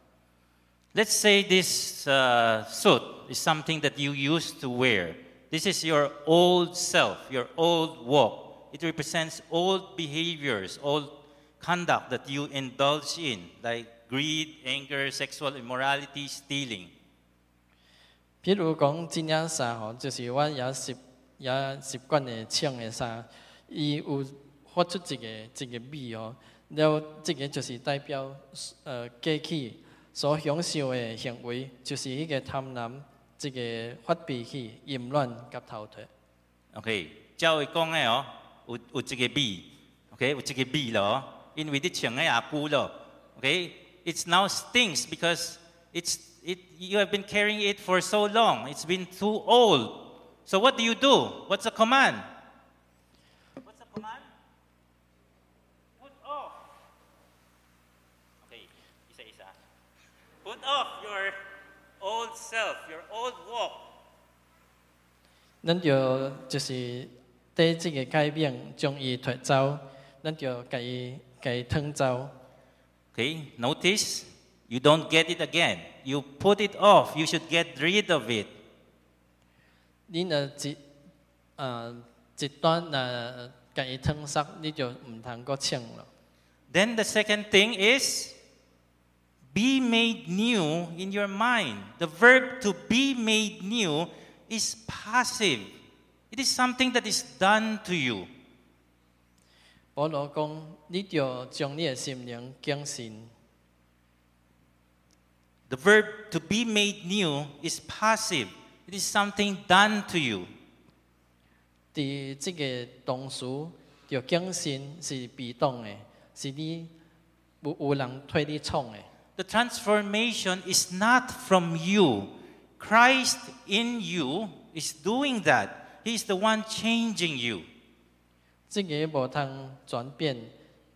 Let's say this uh, suit is something that you used to wear. This is your old self, your old walk. It represents old behaviors, old conduct that you indulge in, like greed, anger, sexual immorality, stealing. 譬如讲，真件衫吼，就是我也习也习惯嘅穿嘅衫，伊有发出一个一个美哦，了这个就是代表呃过去 所享受的行为，就是一个贪婪、這個發脾气、淫亂及逃脫。Okay, 教會講嘅哦，有有一個 B，OK，、有一個 B 咯，因为你穿嘅也久咯，OK，it's now stinks because it's it you have been carrying it for so long. It's been too old. So what do you do? What's the command? off your old self, your old walk. 咱就就是对这个改变，将伊脱走，咱就甲伊甲伊脱走。 Okay, notice you don't get it again. You put it off. You should get rid of it. 你若一呃一段若甲伊脱塞，你就毋通阁穿咯。 Then the second thing is be made new in your mind. The verb to be made new is passive. It is something that is done to you. 保罗讲，你就将你的心灵更新。 The verb to be made new is passive. It is something done to you. 伫即个动词，就更新是被动的，是你有有人替你创的。 The transformation is not from you. Christ in you is doing that. He is the one changing you. 即个无通转变，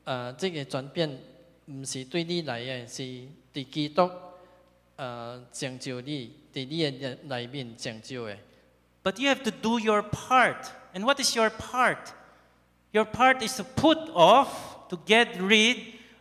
呃，即个转变毋是对你来的，是伫基督呃成就你，伫你的内面成就的。 But you have to do your part. And what is your part? Your part is to put off, to get rid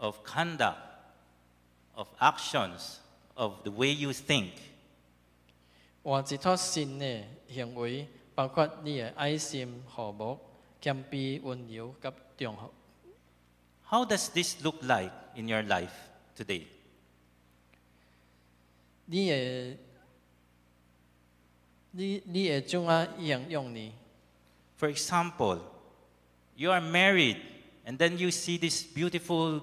of conduct, of actions, of the way you think. 换一套新的行为，包括你的爱心、和睦、谦卑、温柔及中和。 How does this look like in your life today? 你的你你会怎啊应用呢？ For example, you are married and then you see this beautiful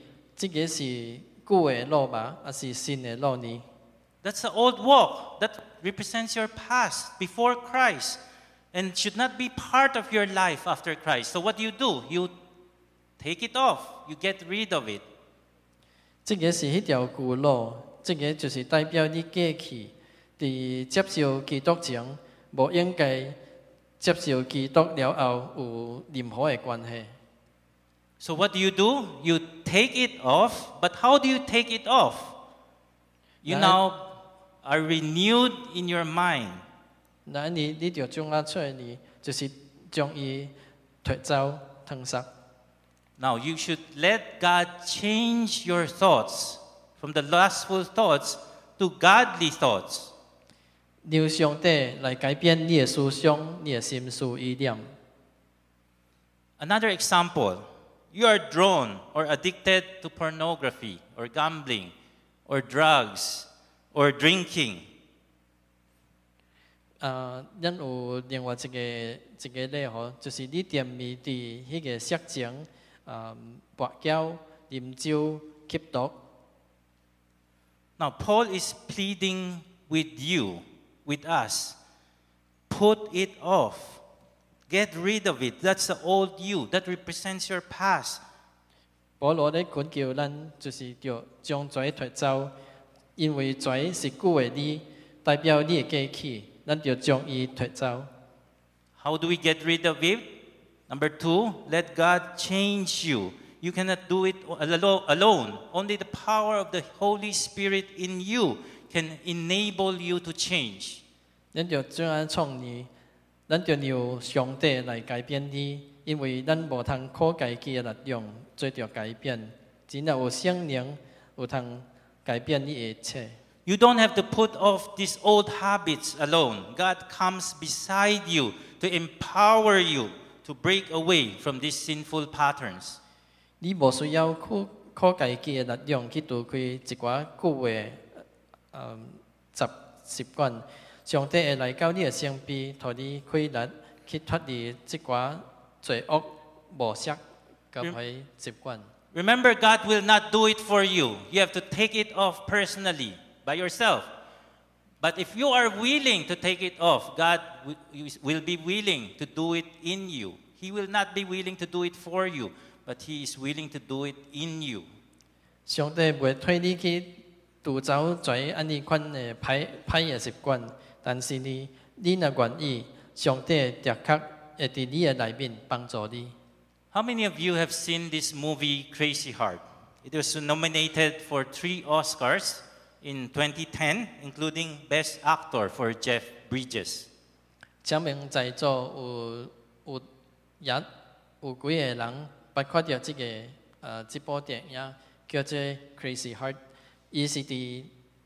这个是旧的路吧，还是新的路呢？That's the old walk that represents your past before Christ and should not be part of your life after Christ. So what do you do? You take it off. You get rid of it. 这个是迄条旧路，这个就是代表你过去伫接受基督前，无应该接受基督了后有任何的关系。So what do you do? You take it off, but how do you take it off? You Right. now are renewed in your mind. 那你你就将啊出来呢，就是将伊脱走、吞塞。 Now you should let God change your thoughts from the lustful thoughts to godly thoughts. 让上帝来改变你的思想、你的心思意念。 Another example, you are drawn or addicted to pornography or gambling or drugs or drinking. 啊，咱有另外一个一个例吼，就是你沉迷伫迄个色情、啊、跋筊、啉酒、吸毒。 Now, Paul is pleading with you, with us, put it off. Get rid of it. That's the old you. That represents your past. 保罗咧恳求咱，就是着将罪脱走，因为罪是旧的你，代表你的过去，咱就将伊脱走。 How do we get rid of it? Number two, let God change you. You cannot do it alo- alone. Only the power of the Holy Spirit in you can enable you to change. 咱就怎样创你？ 咱就由上帝来改变你，因为咱无通靠家己的力量做着改变，只要有圣灵有通改变你的一切。You don't have to put off these old habits alone. God comes beside you to empower you to break away from these sinful patterns. 你无需要靠靠家己的力量去除开一寡旧的呃习习惯，上帝会来到你的身边，互你开力去脱离即寡罪恶、无识甲迄习惯。 Remember, God will not do it for you. You have to take it off personally by yourself. But if you are willing to take it off, God wi- will be willing to do it in you. He will not be willing to do it for you, but He is willing to do it in you. 上帝袂推你去拄走做安尼款的歹歹的习惯， 但是呢，你若愿意，上帝的确会伫你的内面帮助你。How many of you have seen this movie Crazy Heart? It was nominated for three Oscars in 2010, including Best Actor for Jeff Bridges. 请问在座有有也有几个人捌看到这、个呃这部电影叫做《Crazy Heart》，伊是伫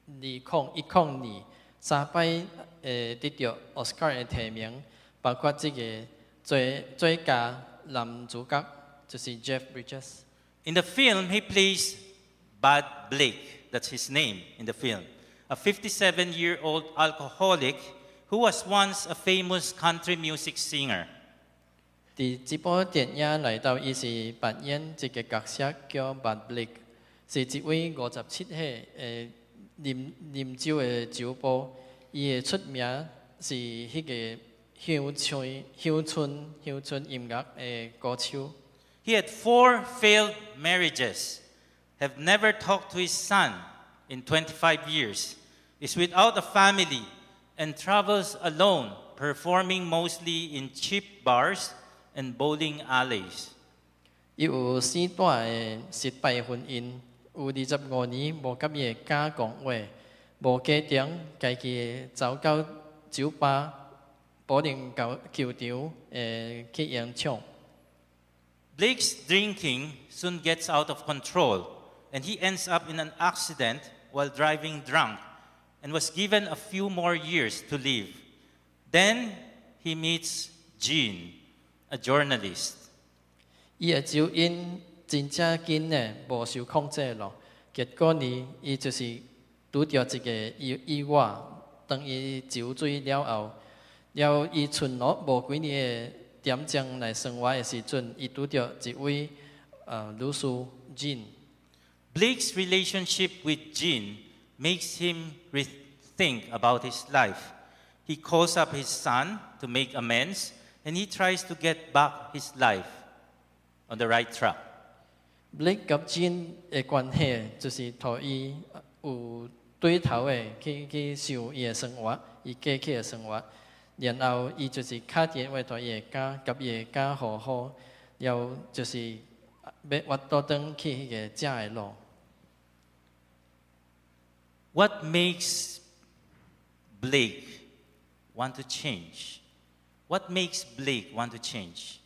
二零一零年三摆诶得到奥斯卡的提名，包括即个最最佳男主角就是 Jeff Bridges。 In the film, he plays Bud Blake. That's his name in the film. A 57 year old alcoholic who was once a famous country music singer. 伫即部电影内头，伊是扮演一个角色叫 Bud Blake，是一位五十七岁诶 啉啉酒的酒保。伊的出名是迄个乡村乡村乡村音乐的歌手。 He had four failed marriages, have never talked to his son in 25 years, is without a family, and travels alone, performing mostly in cheap bars and bowling alleys. 伊有四段的失败婚姻， 有二十五年无甲伊的家讲话，无家庭，家己走到酒吧、保龄球球场诶去演唱。 Blake's drinking soon gets out of control, and he ends up in an accident while driving drunk and was given a few more years to live. Then he meets Jean, a journalist. 伊的酒瘾 真正紧呢，无受控制咯。结果呢，伊就是拄着一个意意外，当伊酒醉了后，了伊剩落无几年的点钟来生活的时阵，伊拄着一位呃女士 Jean。 Blake's relationship with Jean makes him rethink about his life. He calls up his son to make amends, and he tries to get back his life on the right track. Blake 甲 Jean 的关系，就是互伊有对头的去去受伊的生活，伊过去的生活，然后伊就是敲电话互伊的家，甲伊的家好好，然后就是要挖倒转去迄个正的路。What makes Blake want to change? What makes Blake want to change?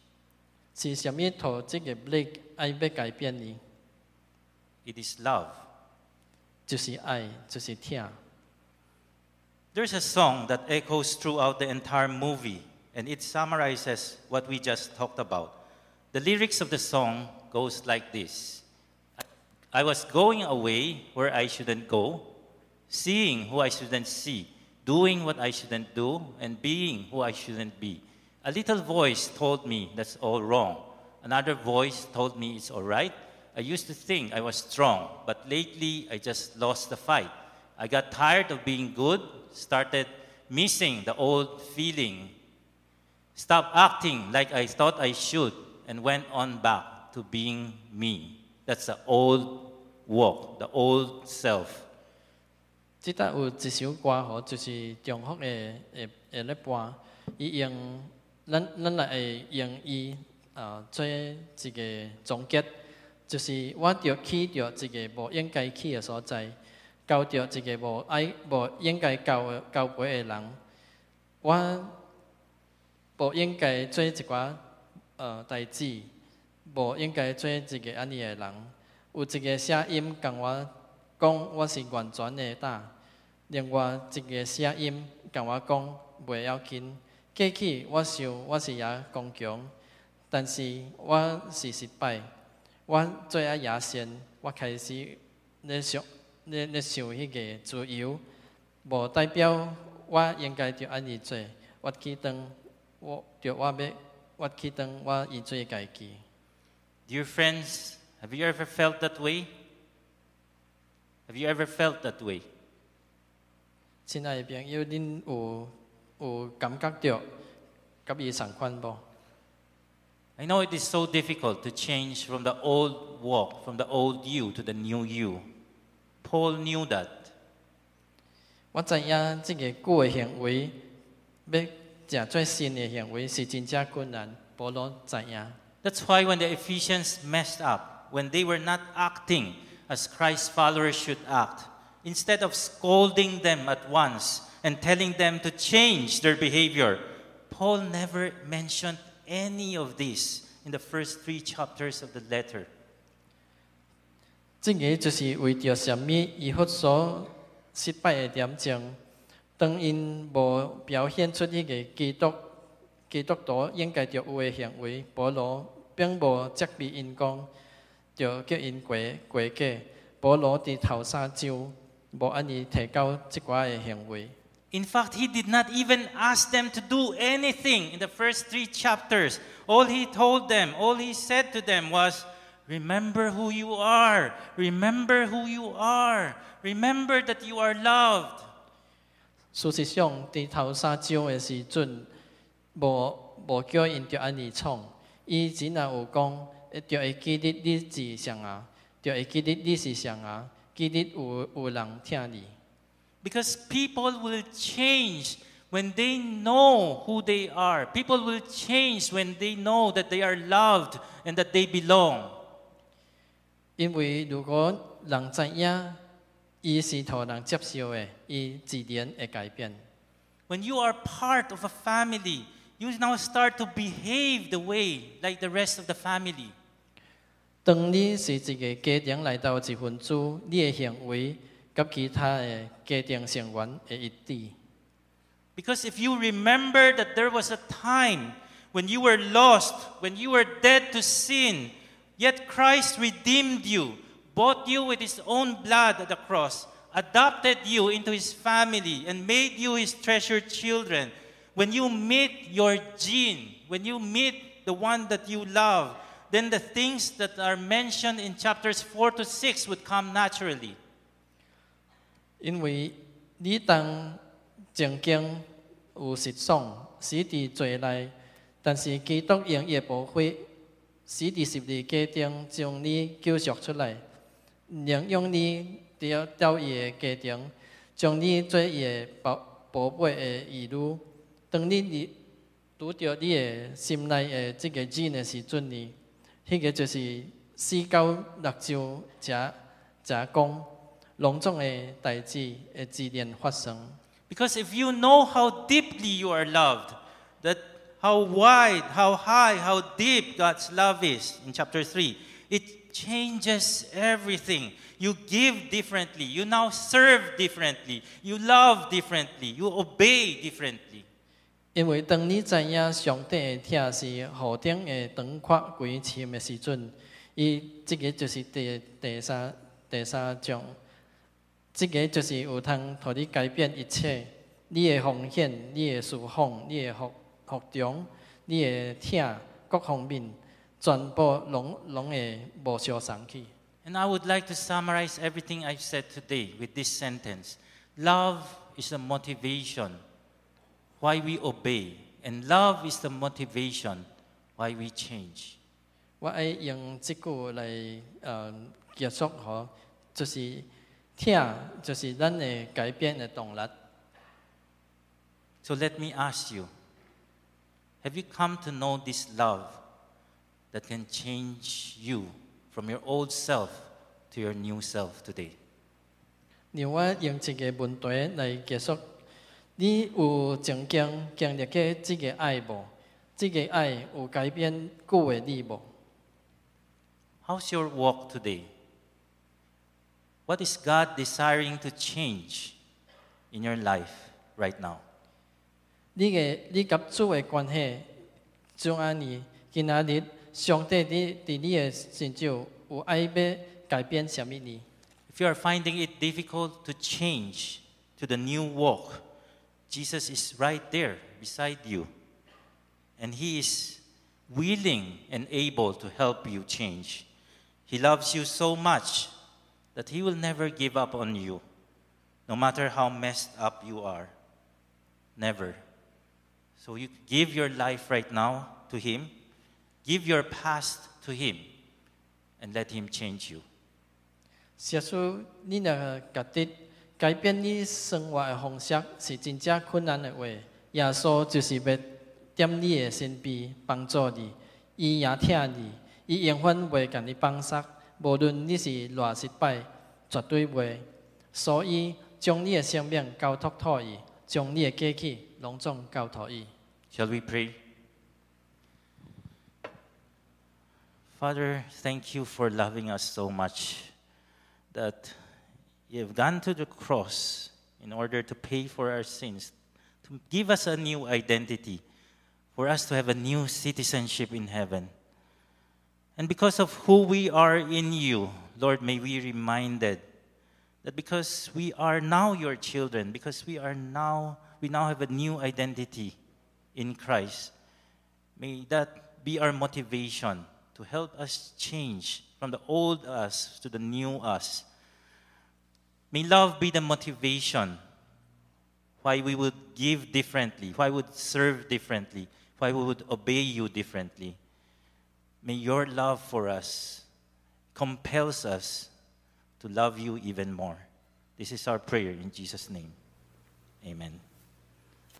是啥物互即个 Blake 爱要改变伊？ It is love. 就是爱，就是疼。 There's a song that echoes throughout the entire movie, and it summarizes what we just talked about. The lyrics of the song goes like this I was going away where I shouldn't go, seeing who I shouldn't see, doing what I shouldn't do, and being who I shouldn't be. A little voice told me that's all wrong. Another voice told me it's all right. I used to think I was strong, but lately I just lost the fight. I got tired of being good, started missing the old feeling, stopped acting like I thought I should, and went on back to being me. That's the old walk, the old self. 即搭有一首歌吼，就是中福的诶诶咧播，伊用咱咱来会用伊 呃做一个总结，就是我着去着一个无应该去的所在，交着一个无爱无应该交的交陪的人，我无应该做一寡呃代志，无应该做一个安尼的人。有一个声音共我讲，我是完全的打；另外一个声音共我讲，袂要紧。过去我想我是也刚强，但是我是失败。我做啊野先，我开始咧想咧咧想迄个自由，无代表我应该着安尼做。我去当我着我要我去当我伊做家己。Dear friends, have you ever felt that way? Have you ever felt that way? 亲爱的朋友，恁有有感觉到甲伊相款无？I know it is so difficult to change from the old walk, from the old you to the new you. Paul knew that. 我知影即个旧的行为，要食最新的行为是真正困难。保罗知影， That's why when the Ephesians messed up, when they were not acting as Christ's followers should act, instead of scolding them at once and telling them to change their behavior, Paul never mentioned any of this in the first three chapters of the letter. 即个就是为着什么伊佛所失败的点钟，当因无表现出迄个基督基督徒应该着有的行为，保罗并无责备因讲，着叫因过过过。保罗伫头三章无安尼提高即寡的行为。In fact, he did not even ask them to do anything in the first three chapters. All he told them, all he said to them was, Remember who you are. Remember who you are. Remember that you are loved. 事实上，伫头三章的时阵，无无叫因着安尼创，伊只若有讲，着会记得你是谁啊，着会记得你是谁啊，记得有有人听你。 Because people will change when they know who they are. People will change when they know that they are loved and that they belong. 因为如果人知影，伊是互人接受的，伊自然会改变。 When you are part of a family, you now start to behave the way like the rest of the family. 当你是一个家庭内头一份子，你的行为 甲其他的家庭成员的一致。Because if you remember that there was a time when you were lost, when you were dead to sin, yet Christ redeemed you, bought you with his own blood at the cross, adopted you into his family, and made you his treasured children. When you meet your Jean, when you meet the one that you love, then the things that are mentioned in chapters 4 to 6 would come naturally. 因为你当曾经有实爽，死伫罪内，但是基督用伊的宝血，死伫十字架中，将你救赎出来，能用你调到伊的家中，将你做伊的宝宝贝的儿女。当你你拄着你的心内的即个字的时阵呢，迄、个就是四九六章遮遮讲。隆重的代志会自然发生。Because if you know how deeply you are loved, that how wide, how high, how deep God's love is in chapter 3, it changes everything. You give differently. You now serve differently. You love differently. You obey differently. 因为当你知影上帝的疼是何等的长阔规深的时阵，伊即个就是第第三第三章，即个就是有通互你改变一切，你的奉献、你的侍奉、你的服服从、你的疼各方面，全部拢拢会无相送去。And I would like to summarize everything I've said today with this sentence Love is the motivation why we obey, and love is the motivation why we change. 我爱用这句来呃结束吼，就是疼，就是咱的改变的动力。So let me ask you have you come to know this love that can change you from your old self to your new self today. 让我用一个问题来结束。你有曾经经历过这个爱无？这个爱有改变过的你无？How's your walk today? What is God desiring to change in your life right now? 你嘅你甲主嘅关系，怎安尼？今仔日上帝你伫你嘅身上有爱要改变什么呢？ If you are finding it difficult to change to the new walk, Jesus is right there beside you. And He is willing and able to help you change. He loves you so much that He will never give up on you, no matter how messed up you are. Never. So you give your life right now to Him, give your past to Him, and let Him change you. 耶稣，你若甲dit 改变你生活的方式，是真正困难的话。耶稣就是要踮你的身边帮助你，伊也疼你，伊永远袂甲你放弃， 无论你是偌失败，绝对袂。所以将你的生命交托托伊，将你的过去拢总交托伊。 Shall we pray? Father, thank you for loving us so much that you've gone to the cross in order to pay for our sins, to give us a new identity, for us to have a new citizenship in heaven. And because of who we are in you, Lord, may we be reminded that because we are now your children, because we are now we now have a new identity in Christ. May that be our motivation to help us change from the old us to the new us. May love be the motivation why we would give differently, why we would serve differently, why we would obey you differently. May your love for us compels us to love you even more. This is our prayer in Jesus' name. Amen.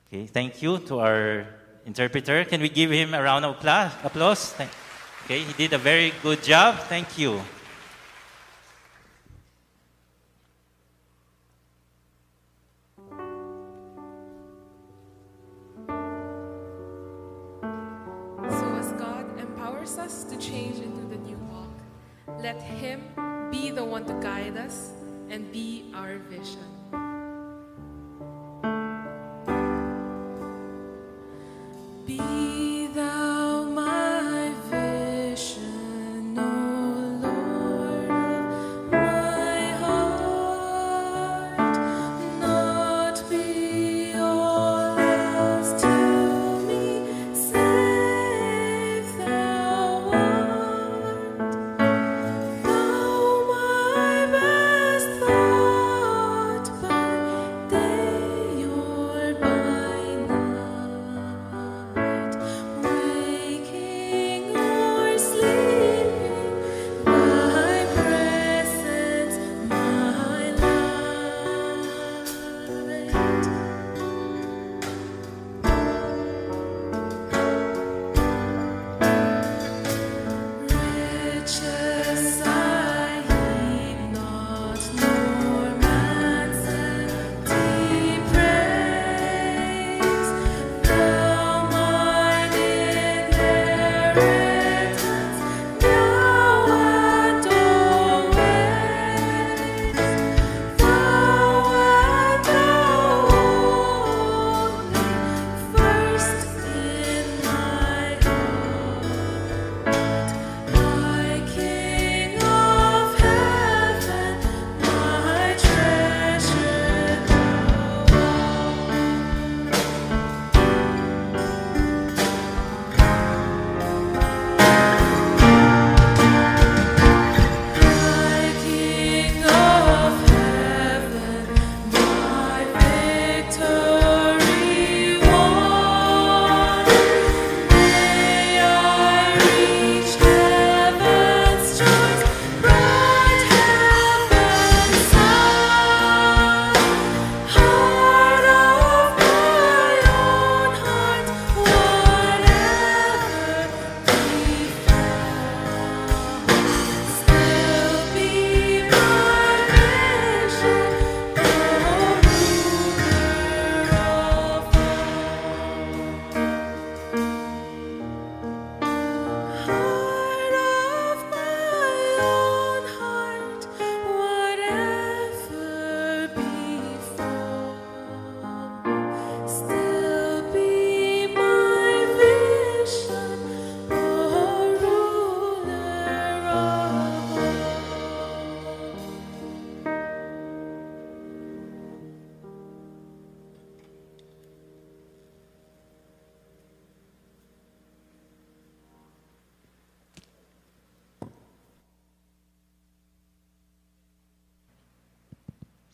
Okay, thank you to our interpreter. Can we give him a round of applause? Okay, he did a very good job. Thank you. Let Him be the one to guide us and be our vision.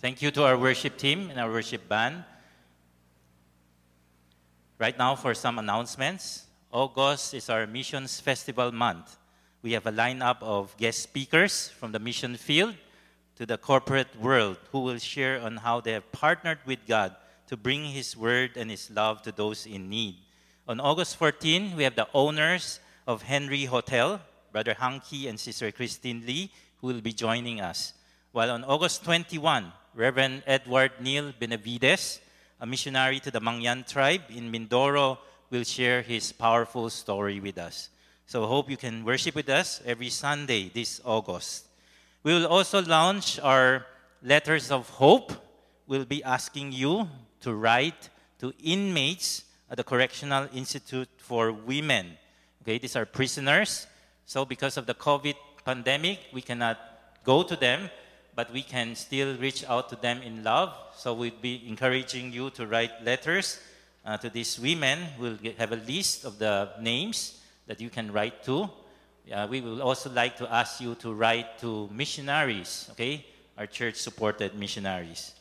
Thank you to our worship team and our worship band. Right now, for some announcements. August is our Missions Festival month. We have a lineup of guest speakers from the mission field to the corporate world who will share on how they have partnered with God to bring His word and His love to those in need. On August 14, we have the owners of Henry Hotel, Brother Hanky and Sister Christine Lee, who will be joining us. While on August 21, Reverend Edward Neil Benavides, a missionary to the Mangyan tribe in Mindoro, will share his powerful story with us. So hope you can worship with us every Sunday this August. We will also launch our letters of hope. We'll be asking you to write to inmates at the Correctional Institute for Women. Okay, these are prisoners. So because of the COVID pandemic, we cannot go to them, but we can still reach out to them in love. So we'd be encouraging you to write letters uh, to these women. We'll get, have a list of the names that you can write to. Uh, we will also like to ask you to write to missionaries, okay? Our church supported missionaries.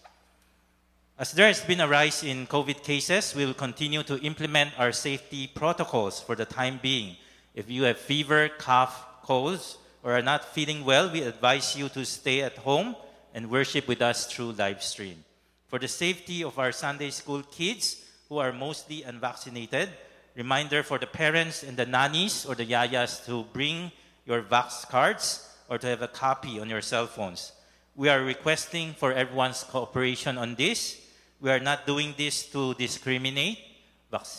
As there has been a rise in COVID cases, we will continue to implement our safety protocols for the time being. If you have fever, cough, colds, or are not feeling well, we advise you to stay at home and worship with us through live stream. For the safety of our Sunday school kids who are mostly unvaccinated, Reminder for the parents and the nannies or the yayas to bring your vax cards or to have a copy on your cell phones. We are requesting for everyone's cooperation on this. We are not doing this to discriminate.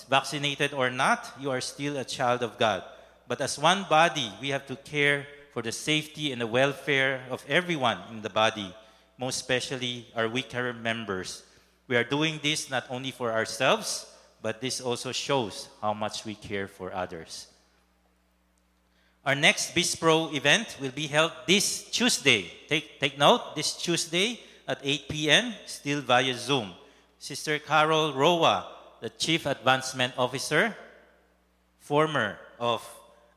Vaccinated or not, you are still a child of God. But as one body, we have to care for the safety and the welfare of everyone in the body, most especially our weaker members. We are doing this not only for ourselves, but this also shows how much we care for others. Our next BizPro event will be held this Tuesday. Take, take note, this Tuesday at 8 p.m., still via Zoom. Sister Carol Roa, the Chief Advancement Officer, former of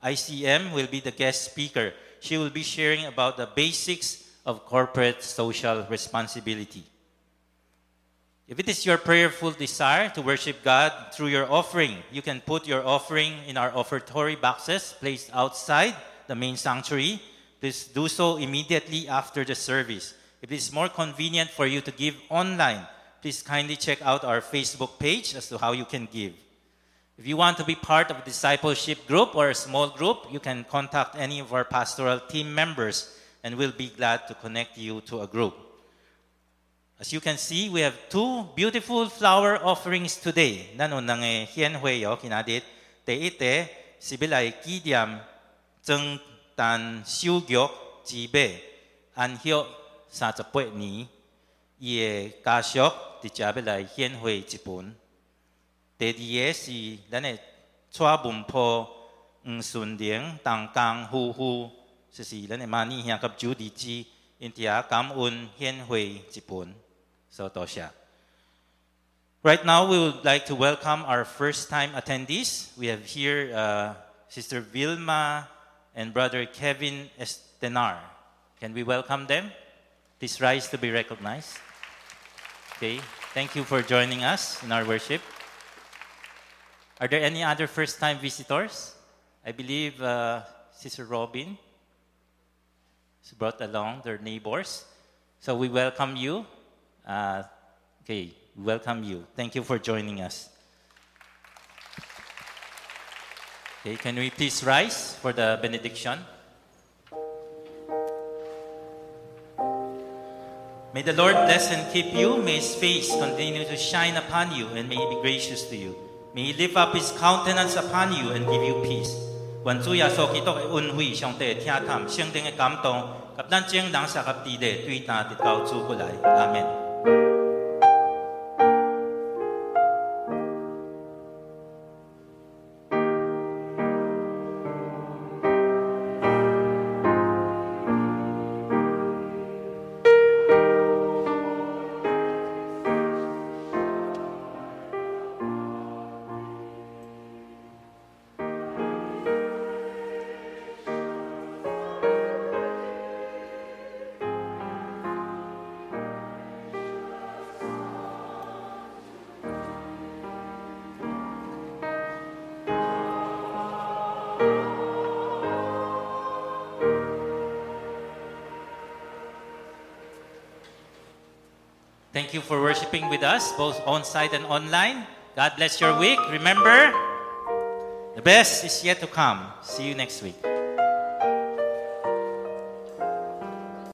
ICM, will be the guest speaker. She will be sharing about the basics of corporate social responsibility. If it is your prayerful desire to worship God through your offering, you can put your offering in our offertory boxes placed outside the main sanctuary. Please do so immediately after the service. If it is more convenient for you to give online, please kindly check out our Facebook page as to how you can give. If you want to be part of a discipleship group or a small group, you can contact any of our pastoral team members and we'll be glad to connect you to a group. As you can see, we have two beautiful flower offerings today. Nano nang hian hui yo kinadit. Te ite sibilay kidiam zeng tan siu gyok ji be an hyo sa cha pwe ni ye ka syok ti cha bilay hian hui ji pun. Te di ye si dan e chua bum po ng sun dieng tang kang hu hu si si dan e mani hiang kap ju di ji in tia kam un hian hui ji pun. So, Tosha. Right now, we would like to welcome our first time attendees. We have here uh, Sister Vilma and Brother Kevin Estenar. Can we welcome them? Please rise to be recognized. Okay, thank you for joining us in our worship. Are there any other first time visitors? I believe uh, Sister Robin has brought along their neighbors. So we welcome you uh, okay, welcome you. Thank you for joining us. Okay, can we please rise for the benediction? May the Lord bless and keep you. May His face continue to shine upon you and may He be gracious to you. May He lift up His countenance upon you and give you peace. 愿主耶稣基督的恩惠、上帝的听探、圣灵的感动，及咱众人撒合地的对答的到主过来。阿门。For worshiping with us, both on site and online. God bless your week. Remember, the best is yet to come. See you next week.